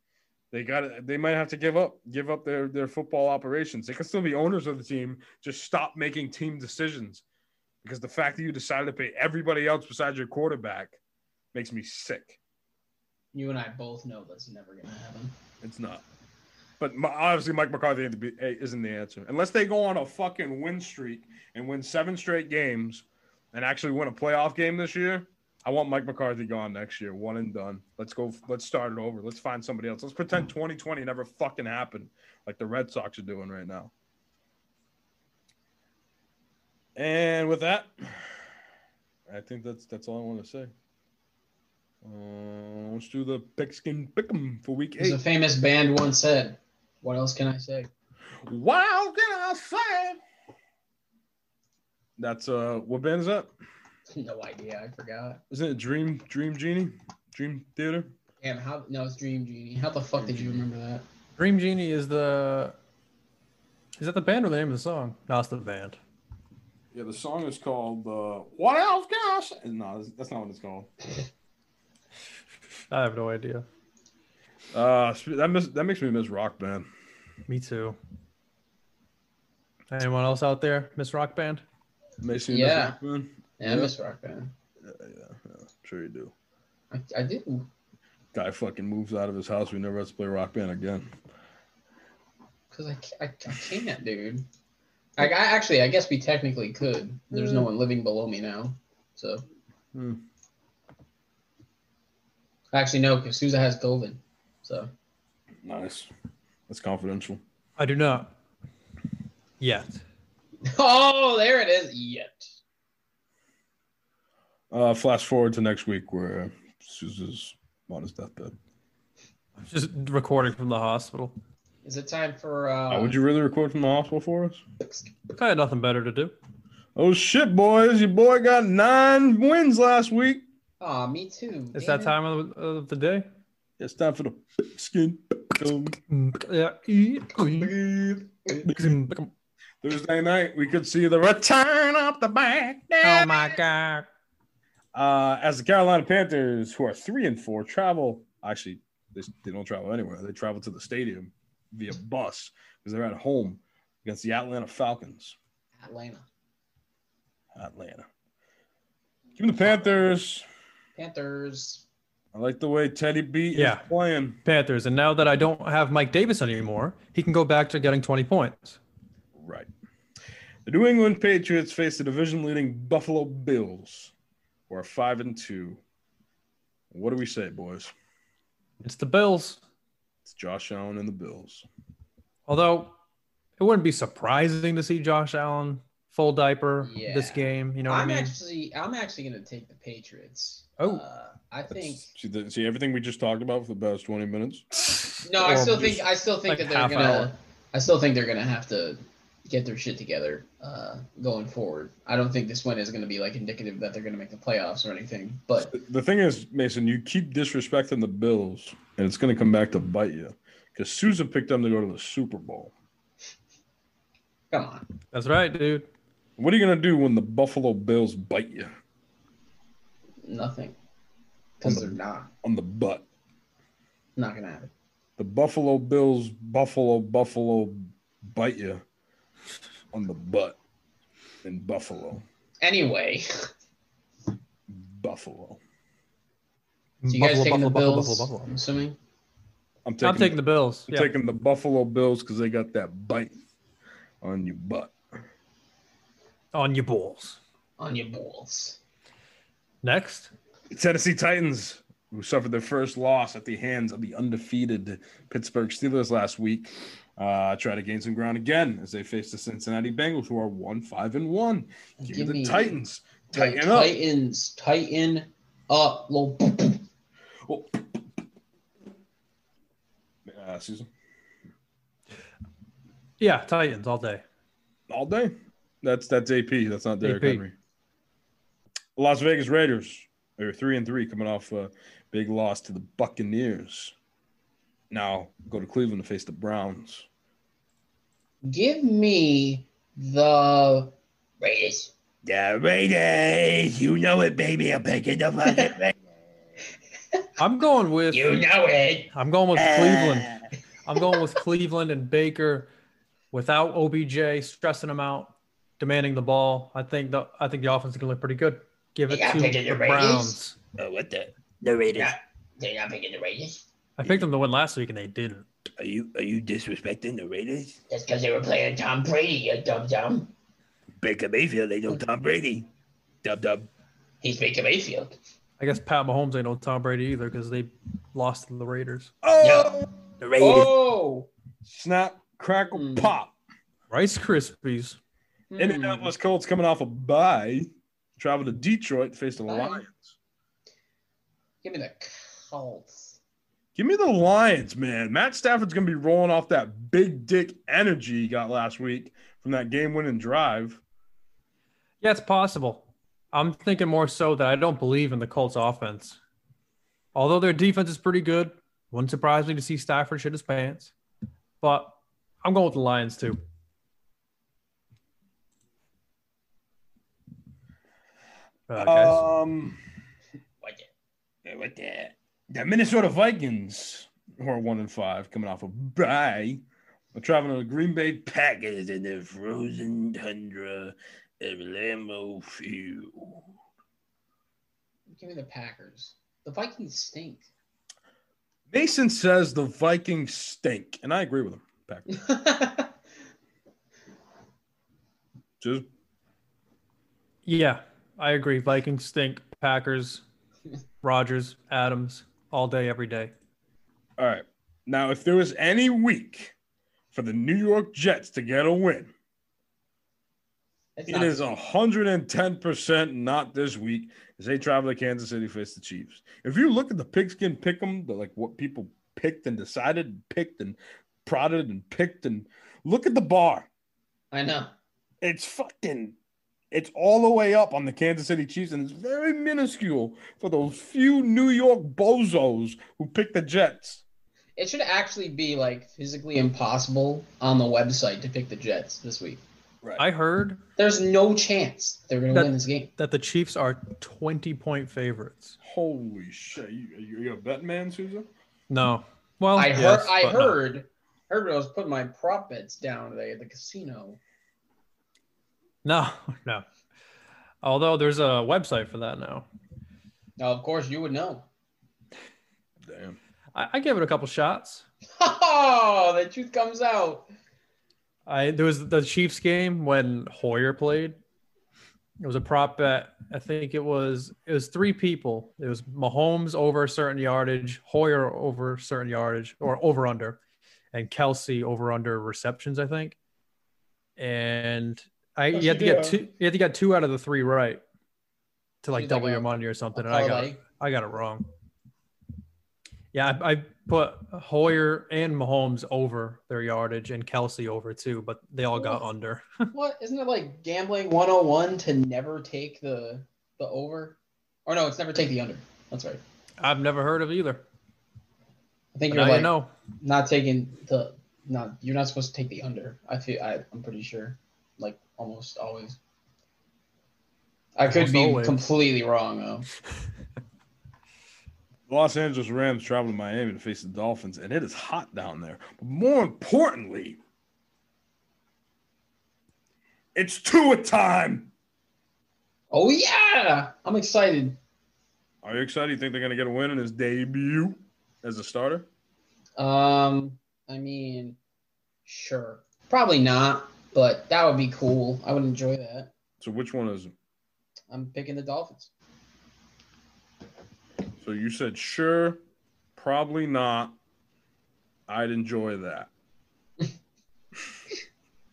They got they might have to give up give up their their football operations. They can still be owners of the team. Just stop making team decisions because the fact that you decided to pay everybody else besides your quarterback makes me sick. you and I both know that's never gonna happen. It's not. But my, obviously, Mike McCarthy ain't the be- eh, isn't the answer. Unless they go on a fucking win streak and win seven straight games and actually win a playoff game this year, I want Mike McCarthy gone next year. One and done. Let's go. Let's start it over. Let's find somebody else. Let's pretend 2020 never fucking happened like the Red Sox are doing right now. And with that, I think that's that's all I want to say. Uh, let's do the pigskin pick'em for week As eight. a famous band once said, what else can I say? Wow, can I say? That's uh, what band is that? No idea. I forgot. Isn't it Dream Dream Genie? Dream Theater? Damn, how? No, it's Dream Genie. How the fuck did you remember that? Dream Genie is the Is that the band or the name of the song? No, it's the band. Yeah, the song is called uh, "What Else Gosh." No, that's not what it's called. I have no idea. Uh, that miss, that makes me miss Rock Band. Me too. Anyone else out there miss Rock Band? Makes me Yeah. miss Rock Band. Yeah, I miss Rock Band. Yeah, yeah, yeah. Sure you do. I, I do. Guy fucking moves out of his house. We never have to play Rock Band again. Because I, I, I can't, dude. I, I actually, I guess we technically could. There's no one living below me now, so. Hmm. Actually, no, because Souza has COVID. So Nice. That's confidential. I do not. Yet. Oh, there it is. Yet. Uh, flash forward to next week where Souza's on his deathbed. I'm just recording from the hospital. Is it time for uh Uh, would you really record from the hospital for us? I had nothing better to do. Oh shit, boys! Your boy got nine wins last week. Aw, me too. It's damn that it. time of, of the day. It's time for the skin. Yeah. Thursday night, we could see the return of the back. Oh my god. Uh, as the Carolina Panthers, who are three and four, travel. Actually, they, they don't travel anywhere. They travel to the stadium via bus because they're at home against the Atlanta Falcons. Atlanta Atlanta. Give me the Panthers. Panthers. I like the way Teddy B Yeah. is playing. Panthers. And now that I don't have Mike Davis anymore, he can go back to getting 20 points. Right. The New England Patriots face the division-leading Buffalo Bills, who are five and two. What do we say, boys? It's the Bills. It's Josh Allen and the Bills. Although it wouldn't be surprising to see Josh Allen full diaper this game. You know what I'm I mean? actually, I'm actually gonna take the Patriots. Oh. uh, I think. That's- see, the, see everything we just talked about for the past twenty minutes. No, I still just think, I still think like that they're gonna. hour. I still think they're gonna have to get their shit together uh, going forward. I don't think this win is gonna be like indicative that they're gonna make the playoffs or anything. But The- The thing is, Mason, you keep disrespecting the Bills, and it's going to come back to bite you. Because Souza picked them to go to the Super Bowl. come on, That's right, dude. What are you going to do when the Buffalo Bills bite you nothing, because they're not on the butt? not gonna happen. The Buffalo Bills, Buffalo, Buffalo bite you on the butt in Buffalo. Anyway, Buffalo. so you guys Buffalo, taking the Bills? Buffalo, Buffalo. I'm assuming. I'm taking, I'm taking the Bills. I'm Yeah. taking the Buffalo Bills because they got that bite on your butt. on your balls. on your balls. Next. Tennessee Titans, who suffered their first loss at the hands of the undefeated Pittsburgh Steelers last week, uh, try to gain some ground again as they face the Cincinnati Bengals, who are one five and one. Give, Give me the me Titans. The up. Titans, tighten up, little. Oh. Uh, Susan, Yeah, Titans all day. all day. That's that's AP. That's not Derrick AP. Henry. Las Vegas Raiders. They're three and three, coming off a big loss to the Buccaneers. Now go to Cleveland to face the Browns. Give me the Raiders. The Raiders, you know it, baby. I'm picking the fucking Raiders. I'm going with You know it. I'm going with Cleveland. Ah. I'm going with Cleveland and Baker without OBJ stressing them out, demanding the ball. I think the I think the offense is gonna look pretty good. Give it Yeah, to picking the the Raiders. Browns. Oh, what the? The Raiders. Yeah. They're not picking the Raiders. I picked them to win last week and they didn't. Are you are you disrespecting the Raiders? That's because they were playing Tom Brady, you dumb dum. Baker Mayfield, they know Tom Brady. Dub dub. He's Baker Mayfield. I guess Pat Mahomes ain't no Tom Brady either because they lost to the Raiders. Oh, the Raiders. Oh. Snap, crackle, Mm. pop. Rice Krispies. Hmm. Indianapolis Colts coming off a bye, travel to Detroit to face the Bye. Lions. Give me the Colts. Give me the Lions, man. Matt Stafford's going to be rolling off that big dick energy he got last week from that game winning drive. Yeah, it's possible. I'm thinking more so that I don't believe in the Colts offense. Although their defense is pretty good, wouldn't surprise me to see Stafford shit his pants. But I'm going with the Lions too. Uh, um, what the, what the? The Minnesota Vikings, who are one and five, coming off a bye, are traveling to the Green Bay Packers in the frozen tundra of Lambeau Field. Give me the Packers. The Vikings stink. Mason says the Vikings stink, and I agree with him. Packers. Just yeah, I agree. Vikings stink. Packers, Rodgers, Adams, all day, every day. all right. Now, if there was any week for the New York Jets to get a win, It's It hundred and ten percent not this week as they travel to Kansas City face the Chiefs. If you look at the pigskin pick'em, the like what people picked and decided, and picked and prodded and picked, and look at the bar. I know. It's fucking. It's all the way up on the Kansas City Chiefs, and it's very minuscule for those few New York bozos who pick the Jets. It should actually be like physically impossible on the website to pick the Jets this week. I heard There's no chance they're going to win this game. that the Chiefs are 20 point favorites. Holy shit! You, you, you a bet man, Susan? No. Well, I heard. I but no. heard. Heard I was putting my prop bets down today at the casino. No, no. Although there's a website for that now. Now, of course, you would know. Damn. I, I gave it a couple shots. Oh, the truth comes out. I there was the Chiefs game when Hoyer played. It was a prop bet. I think it was it was three people. It was Mahomes over a certain yardage, Hoyer over a certain yardage or over under, and Kelce over under receptions. I think. And I Yes, you had to get two. You had to get two out of the three right to like double a- your money or something. And I got. I got it wrong. Yeah, I, I put Hoyer and Mahomes over their yardage and Kelce over too, but they all got under. What isn't it like gambling 101 to never take the the over? Or no, it's never take the under. That's right. I've never heard of either. I think But you're like you know. not taking the not you're not supposed to take the under. I feel I, I'm pretty sure. Like almost always. I could Almost be always. completely wrong though. Los Angeles Rams travel to Miami to face the Dolphins, and it is hot down there. But more importantly, it's Tua time. Oh yeah, I'm excited. Are you excited? You think they're going to get a win in his debut as a starter? Um, I mean, sure, probably not, but that would be cool. I would enjoy that. So which one is it? I'm picking the Dolphins. So you said sure, probably not. I'd enjoy that.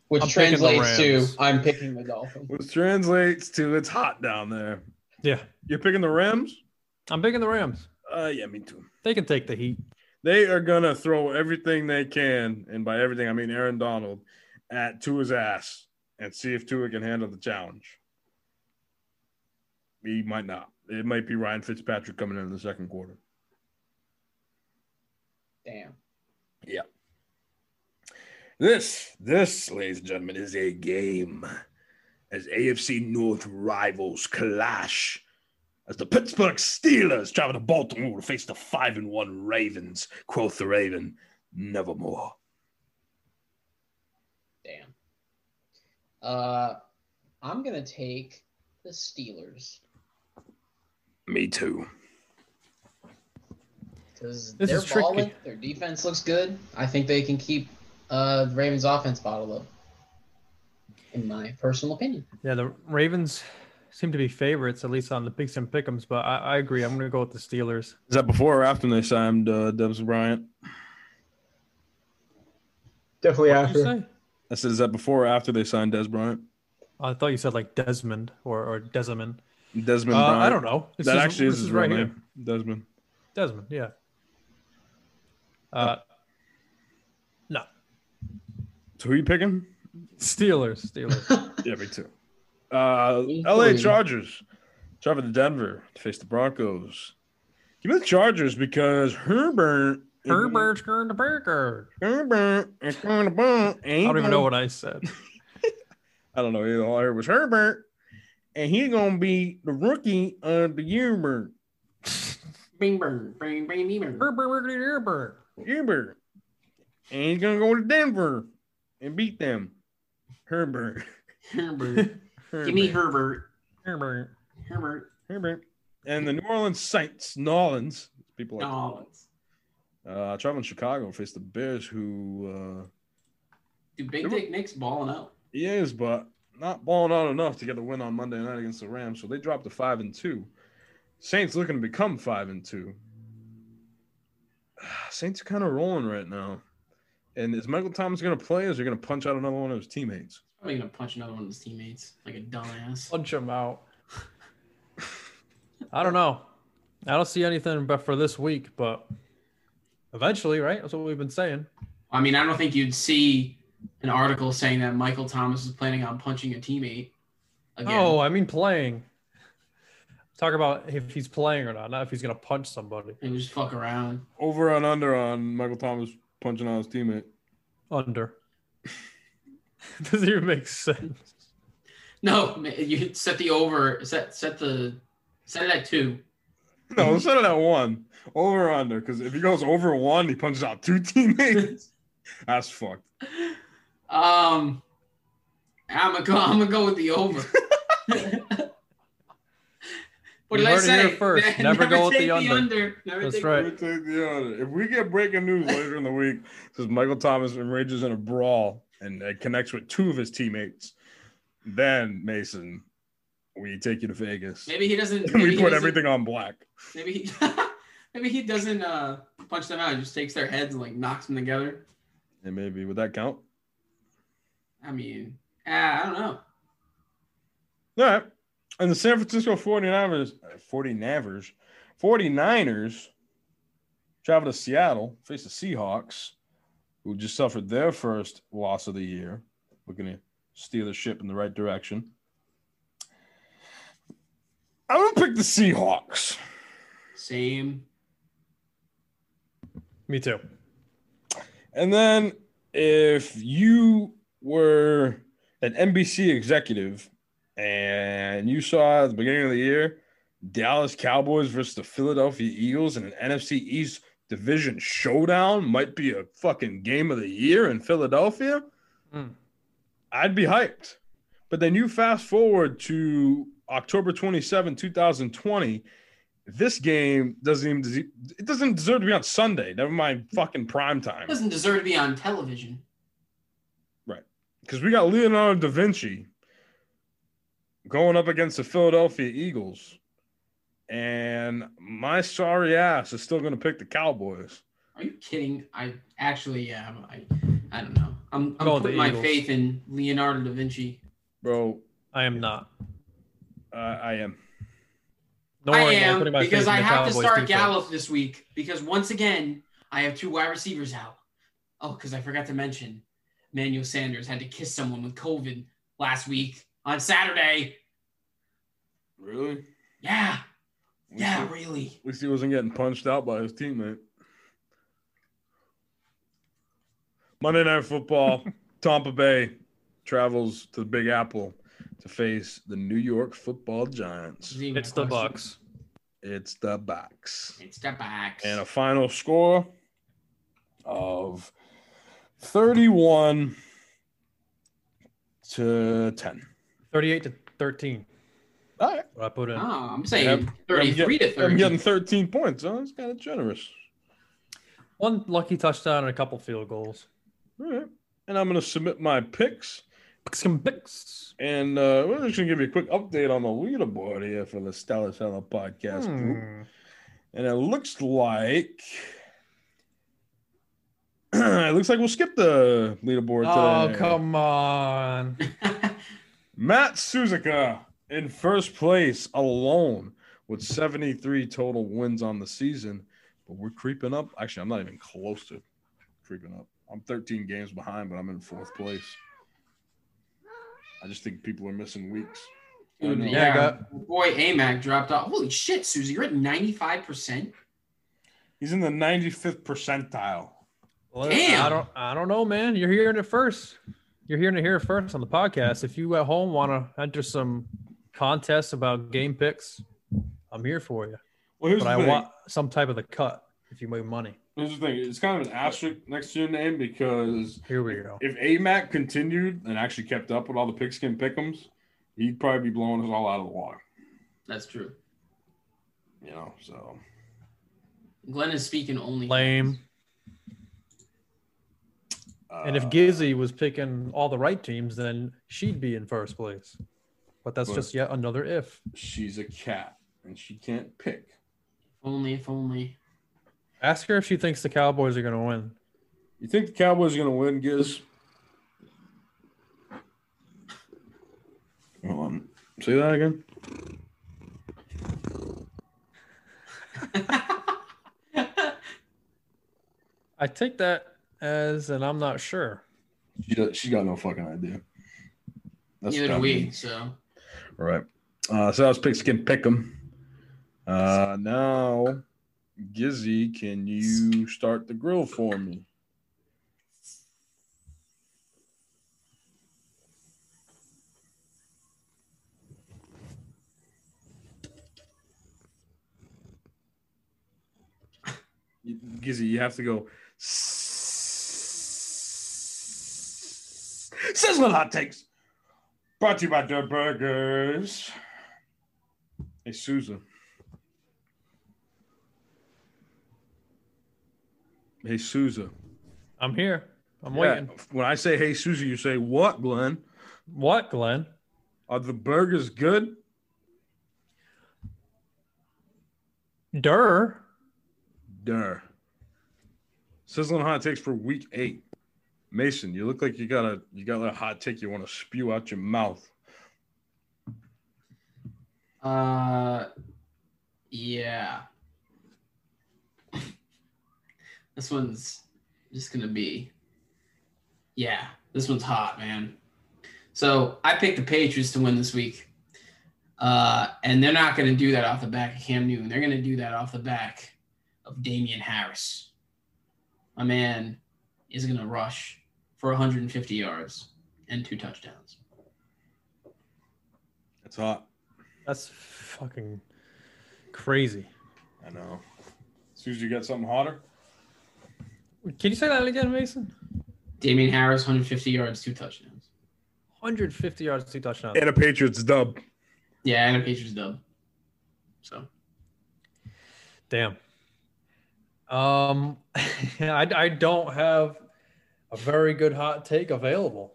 Which I'm translates to I'm picking the Dolphins. Which translates to it's hot down there. Yeah, You're picking the Rams? I'm picking the Rams. Uh, yeah, me too. They can take the heat. They are gonna throw everything they can, and by everything I mean Aaron Donald, at Tua's ass and see if Tua can handle the challenge. He might not. It might be Ryan Fitzpatrick coming in the second quarter. Damn. Yep. This, this, ladies and gentlemen, is a game as AFC North rivals clash. As the Pittsburgh Steelers travel to Baltimore to face the five and one Ravens, quoth the Raven, nevermore. Damn. Uh, I'm gonna take the Steelers Me too. because This they're is tricky. balling. Their defense looks good. I think they can keep uh the Ravens' offense bottled up. In my personal opinion. Yeah, the Ravens seem to be favorites, at least on the picks and Pick'ems. But I, I agree. I'm going to go with the Steelers. Is that before or after they signed uh, Dez Bryant? Definitely What did you say? I said, is that before or after they signed Dez Bryant? I thought you said like Desmond or, or Desmond. Desmond Uh, Bryant. I don't know. This that is- actually is this his is real right here. name. Desmond. Desmond, yeah. Uh, no, So who are you picking? Steelers. Steelers. Yeah, me too. Uh, LA. Chargers travel to Denver to face the Broncos. Give me the Chargers because Herbert. Herbert's going to Burger. Herbert is going to bump. I don't even know what I said. I don't know. All I heard was Herbert and he's gonna be the rookie of the year, bing, bing, bing. Herbert. Herbert. And he's gonna go to Denver and beat them. Herbert. Herbert. Give me Herbert. Herbert. Herbert. Herbert. And the New Orleans Saints, New Orleans, people like No. Uh traveling to Chicago face the Bears who uh Dude, Big Dick Nick's balling out. he is, but not balling out enough to get the win on Monday night against the Rams. So they dropped to five and two. Saints looking to become five and two. Saints are kind of rolling right now. And is Michael Thomas going to play? Or is he going to punch out another one of his teammates? Probably gonna punch another one of his teammates like a dumbass. Punch him out. I don't know. I don't see anything but for this week, but eventually, right? That's what we've been saying. I mean, I don't think you'd see an article saying that Michael Thomas is planning on punching a teammate again. Oh, I mean playing. Talk about if he's playing or not, not if he's gonna punch somebody. and just fuck around. Over and under on Michael Thomas punching on his teammate. Under. Doesn't even make sense. No, you set the over. Set set the set it at two. No, let's set it at one. Over or under. Because if he goes over one, he punches out two teammates. That's fucked. Um, I'm gonna go. I'm gonna go with the over. what You did I heard it say? here first. Never go with take the under. Never That's take right. Take the under. If we get breaking news later in the week, says Michael Thomas enrages in a brawl and uh, connects with two of his teammates, then Mason, we take you to Vegas. Maybe he doesn't. Maybe we he put doesn't- everything on black. Maybe he. maybe he doesn't uh, punch them out. He just takes their heads and like knocks them together. And maybe would that count? I mean, ah, I don't know. All right. And the San Francisco 49ers, uh, 49ers, 49ers travel to Seattle, face the Seahawks, who just suffered their first loss of the year, looking to steer the ship in the right direction. I'm going to pick the Seahawks. Same. Me too. And then if you were an NBC executive and you saw at the beginning of the year Dallas Cowboys versus the Philadelphia Eagles in an NFC East division showdown might be a fucking game of the year in Philadelphia, Hmm. I'd be hyped. But then you fast forward to October 27, 2020. This game doesn't even des- it doesn't deserve to be on Sunday. Never mind fucking prime time. It Doesn't deserve to be on television. Right. Because we got Leonardo da Vinci going up against the Philadelphia Eagles, and my sorry ass is still going to pick the Cowboys. Are you kidding? I actually, yeah. I, I don't know. I'm, I'm putting my Eagles. faith in Leonardo da Vinci. Bro, I am not. Uh, I am. Nor I am am putting because I the have to start defense. Gallup this week because once again I have two wide receivers out. Oh, because I forgot to mention, Manuel Sanders had to kiss someone with COVID last week on Saturday. Really? Yeah, At yeah, least, really. at least he wasn't getting punched out by his teammate. Monday Night Football, Tampa Bay travels to the Big Apple to face the New York Football Giants. It's the. Bucks. It's the Bucks. It's the Bucks. and a final score of 31 to 10. 38 to 13. All right. What I put in. Oh, I'm saying I'm- 33 to 30. I'm getting 13 points. Huh? That's kind of generous. One lucky touchdown and a couple field goals. All right. And I'm going to submit my picks. Picks and picks. And uh, we're just going to give you a quick update on the leaderboard here for the Stellar Seller podcast group. Hmm. And it looks like. it looks like we'll skip the leaderboard Oh, today. come on. Matt Suzuka in first place alone with 73 total wins on the season. But we're creeping up. Actually, I'm not even close to creeping up. I'm 13 games behind, but I'm in fourth place. I just think people are missing weeks. Dude, yeah, Yeah, got- boy, AMAC dropped off. Holy shit, Susie, you're at 95%. He's in the 95th percentile. Well, Damn. I don't I don't know, man. You're hearing it first. You're hearing it here first on the podcast. If you at home want to enter some contests about game picks, I'm here for you. Well, here's But the I thing. want some type of the cut if you make money. Here's the thing. It's kind of an asterisk next to your name because Here we go. if AMAC continued and actually kept up with all the pigskin pickums, he'd probably be blowing us all out of the water. That's true. You know, so Glenn is speaking only. Lame. uh, And if Gizzy was picking all the right teams, then she'd be in first place. But that's But- just yet another if. she's a cat and she can't pick. If only, if only. Ask her if she thinks the Cowboys are going to win. You think the Cowboys are gonna win, Giz? Hold on. Say that again. I take that as, and I'm not sure. She does, she got no fucking idea. That's Neither what do we. mean. So All right. Uh, so that was Pigskin Pick'em. Uh, now, Gizzy, can you start the grill for me? Gizzy, you have to go. Sizzling hot takes. Brought to you by Dirt Burgers. Hey, Susan. Hey, Souza. I'm here. I'm Yeah, waiting. When I say hey, Souza, you say what, Glenn? What, Glenn? Are the burgers good? Durr. Duh. Sizzling hot takes for week eight. Mason, you look like you got a you got a hot take you want to spew out your mouth. Uh, yeah. This one's just gonna be, yeah. This one's hot, man. So I picked the Patriots to win this week, uh, and they're not gonna do that off the back of Cam Newton. They're gonna do that off the back of Damien Harris. My man is gonna rush for 150 yards and two touchdowns. That's hot. That's fucking crazy. I know. As soon as you got something hotter? Can you say that again, Mason? Damien Harris, 150 yards, two touchdowns. 150 yards, two touchdowns. And a Patriots dub. Yeah, and a Patriots dub. So Damn. Um, I, I don't have a very good hot take available,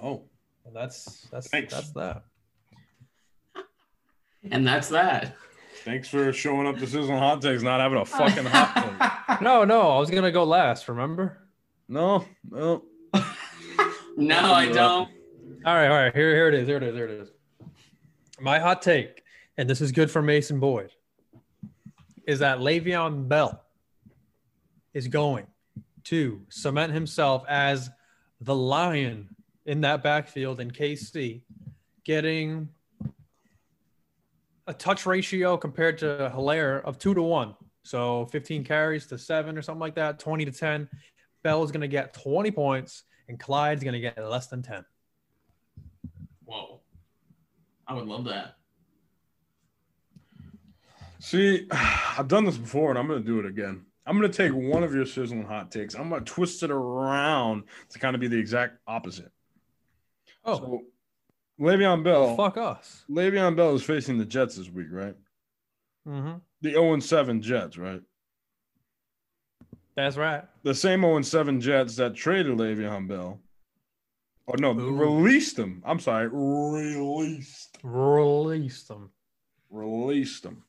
Oh, and that's that's Thanks. that's that. and that's that. Thanks for showing up to Sizzling Hot Takes, not having a oh. fucking hot take. No, no, I was gonna go last. Remember? No, no. no, I don't. All right, all right. Here, here it is. Here it is. Here it is. My hot take, and this is good for Mason Boyd, is that Le'Veon Bell is going to cement himself as the lion in that backfield in KC, getting a touch ratio compared to Helaire of two to one. So 15 carries to seven or something like that, 20 to 10. Bell is going to get 20 points, and Clyde's going to get less than 10. Whoa. I would love that. See, I've done this before and I'm going to do it again. I'm going to take one of your sizzling hot takes. I'm going to twist it around to kind of be the exact opposite. Oh, So, Le'Veon Bell. fuck us. Le'Veon Bell is facing the Jets this week, right? Mm-hmm. The 0 7 Jets, right? That's right. The same 0 7 Jets that traded Le'Veon Bell. Oh, no, Ooh. released him. I'm sorry, released. Release them. Released him.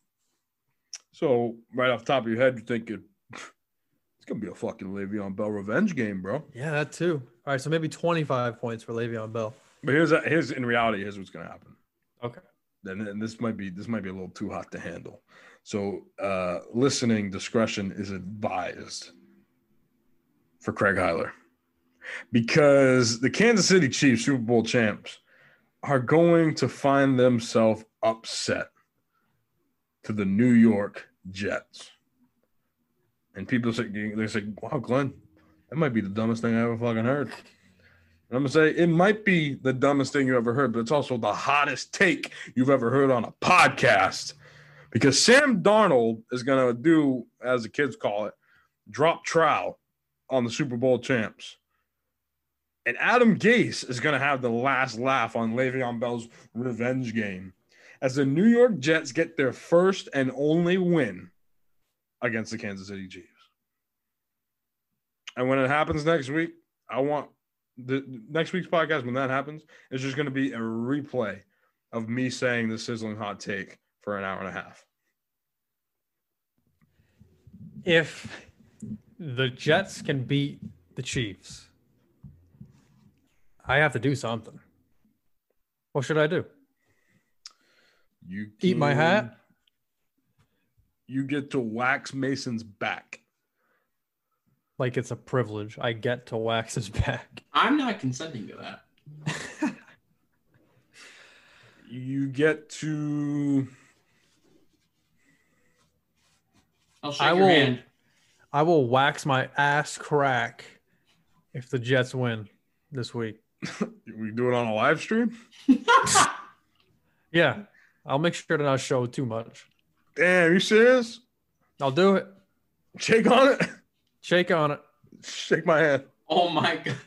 So, right off the top of your head, you're thinking, it's going to be a fucking Le'Veon Bell revenge game, bro. Yeah, that too. All right, so maybe 25 points for Le'Veon Bell. But here's here's in reality, here's what's gonna happen. Okay. Then and this might be this might be a little too hot to handle. So uh listening discretion is advised for Craig Heiler. Because the Kansas City Chiefs, Super Bowl champs, are going to find themselves upset to the New York Jets. And people say they say, wow, Glenn, that might be the dumbest thing I ever fucking heard. I'm gonna say it might be the dumbest thing you ever heard, but it's also the hottest take you've ever heard on a podcast. Because Sam Darnold is gonna do, as the kids call it, drop trow on the Super Bowl champs. And Adam Gase is gonna have the last laugh on Le'Veon Bell's revenge game as the New York Jets get their first and only win against the Kansas City Chiefs. And when it happens next week, I want the next week's podcast when that happens is just going to be a replay of me saying the sizzling hot take for an hour and a half. If the Jets can beat the Chiefs, I have to do something. What should I do? You Eat my hat? You get to wax Mason's back. Like it's a privilege. I get to wax his back. I'm not consenting to that. You get to I'll shake I your will- hand. I will wax my ass crack if the Jets win this week. we do it on a live stream. Yeah. I'll make sure to not show too much. Damn, you serious? I'll do it. Shake on it. Shake on it. Shake my hand. oh my god.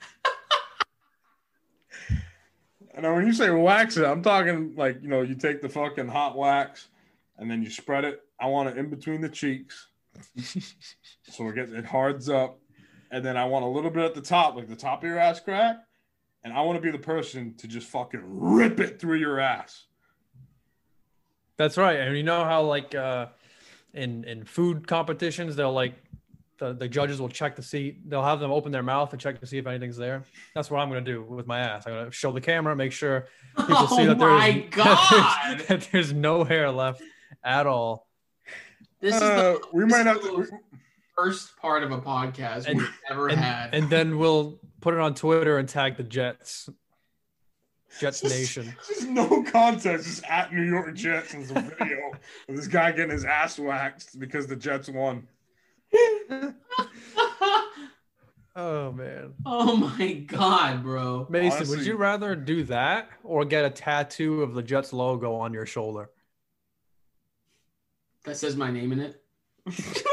And now when you say wax it, I'm talking like you know you take the fucking hot wax and then you spread it. I want it in between the cheeks, so it gets it hards up, and then I want a little bit at the top, like the top of your ass crack, and I want to be the person to just fucking rip it through your ass. That's right. And you know how like uh in in food competitions they'll like the, the judges will check to see they'll have them open their mouth and check to see if anything's there. That's what I'm gonna do with my ass. I'm gonna show the camera, make sure people oh see that my there's, god. that there's no hair left at all. This is Uh, the we this might is have the to. first part of a podcast And- we've ever And, had. and then we'll put it on Twitter and tag the Jets. Jets Nation. Just no context, just at New York Jets and some video of this guy getting his ass waxed because the Jets won. Oh man. oh my god, bro. Mason, Honestly- would you rather do that or get a tattoo of the Jets logo on your shoulder? That says my name in it.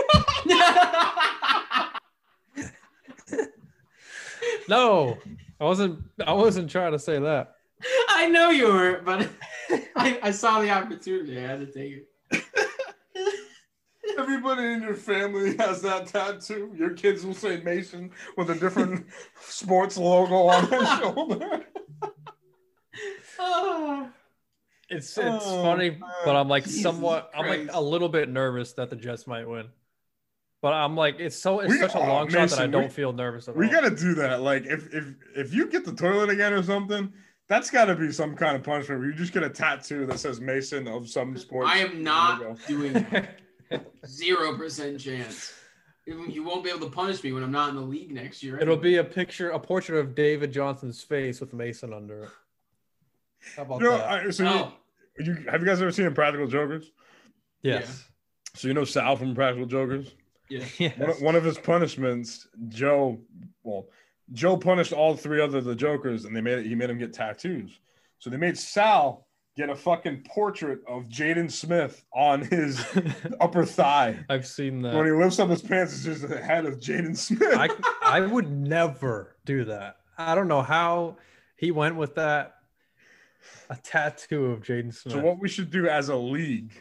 No, I wasn't. I wasn't trying to say that. I know you weren't, but I, I saw the opportunity. I had to take it. Everybody in your family has that tattoo. Your kids will say Mason with a different sports logo on their shoulder. Oh, It's it's Oh, funny, man. but I'm like Jesus somewhat. I'm like a little bit nervous that the Jets might win. But I'm like, it's so it's We- such a oh, long shot that I don't we- feel nervous at We all. gotta do that. Like if if if you get the toilet again or something, that's gotta be some kind of punishment where you just get a tattoo that says Mason of some sports. I am not logo. doing that. Zero percent chance. You won't be able to punish me when I'm not in the league next year. It'll be a picture, a portrait of David Johnson's face with Mason under it. How about You know, that? I, so No. you, oh. you have you guys ever seen Practical Jokers? yes. So you know Sal from Practical Jokers. Yeah. Yes. One, one of his punishments, Joe. Well, Joe punished all three other the Jokers, and they made he made him get tattoos. So they made Sal get a fucking portrait of Jaden Smith on his upper thigh. I've seen that. When he lifts up his pants, it's just the head of Jaden Smith. I I would never do that. I don't know how he went with that. A tattoo of Jaden Smith. so what we should do as a league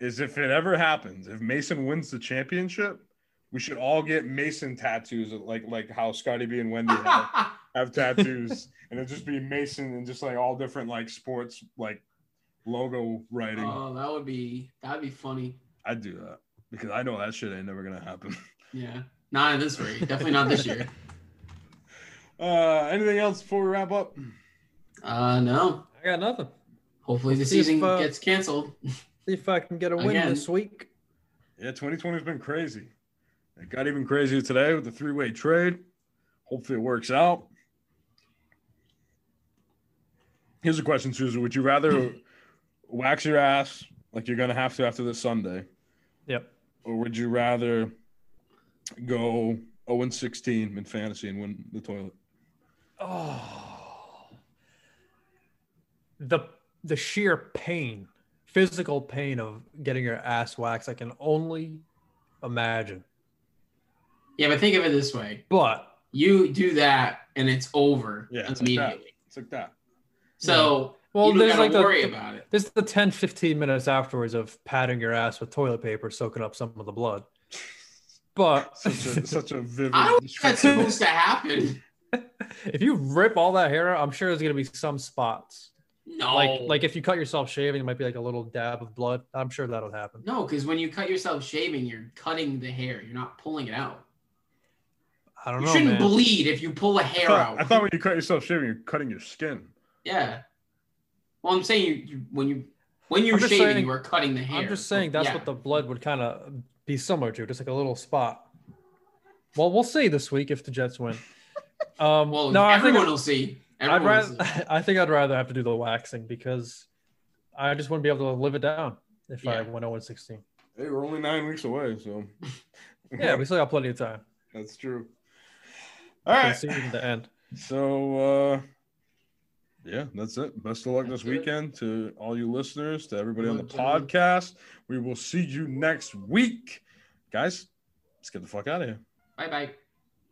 is, if it ever happens, if Mason wins the championship, we should all get Mason tattoos, like like how Scotty B and Wendy have. have tattoos and it'd just be Mason and just like all different like sports like logo writing. oh, that would be that'd be funny. I'd do that because I know that shit ain't never gonna happen. Yeah. Not this rate. Definitely not this year. Uh anything else before we wrap up? Uh no. I got nothing. Hopefully the See if, season uh, gets canceled. See if I can get a win Again. this week. Yeah, 2020 has been crazy. It got even crazier today with the three-way trade. Hopefully it works out. Here's a question, Susan. Would you rather wax your ass like you're gonna have to after this Sunday? Yep. Or would you rather go 0 16 in fantasy and win the toilet? Oh, the the sheer pain, physical pain of getting your ass waxed, I can only imagine. Yeah, but think of it this way: But you do that, and it's over Yeah, it's like that. immediately. It's like that. So well, you don't there's like the, worry about it. there's the 10, 15 minutes afterwards of patting your ass with toilet paper, soaking up some of the blood. But Such a such a vivid. I don't think that's supposed to happen. if you rip all that hair out, I'm sure there's gonna be some spots. No, Like like if you cut yourself shaving, it might be like a little dab of blood. I'm sure that'll happen. no, because when you cut yourself shaving, you're cutting the hair. You're not pulling it out. I don't You know, You shouldn't man. bleed if you pull a hair thought, out. I thought when you cut yourself shaving, you're cutting your skin. Yeah. Well, I'm saying you, you when you when you're shaving, saying- you are cutting the hair. I'm just saying that's Yeah. what the blood would kind of be similar to, just like a little spot. Well, we'll see this week if the Jets win. Um, Well, no, I think everyone will see. I'd Everyone will rather. see. I think I'd rather have to do the waxing because I just wouldn't be able to live it down if I Yeah. went 0 16. Hey, we're only nine weeks away, so Yeah, we still got plenty of time. that's true. All for the right, season to end. so uh, yeah, that's it. Best of luck That's this it. weekend to all you listeners, to everybody on the Good luck, gentlemen. podcast. We will see you next week, guys. Let's get the fuck out of here. Bye bye.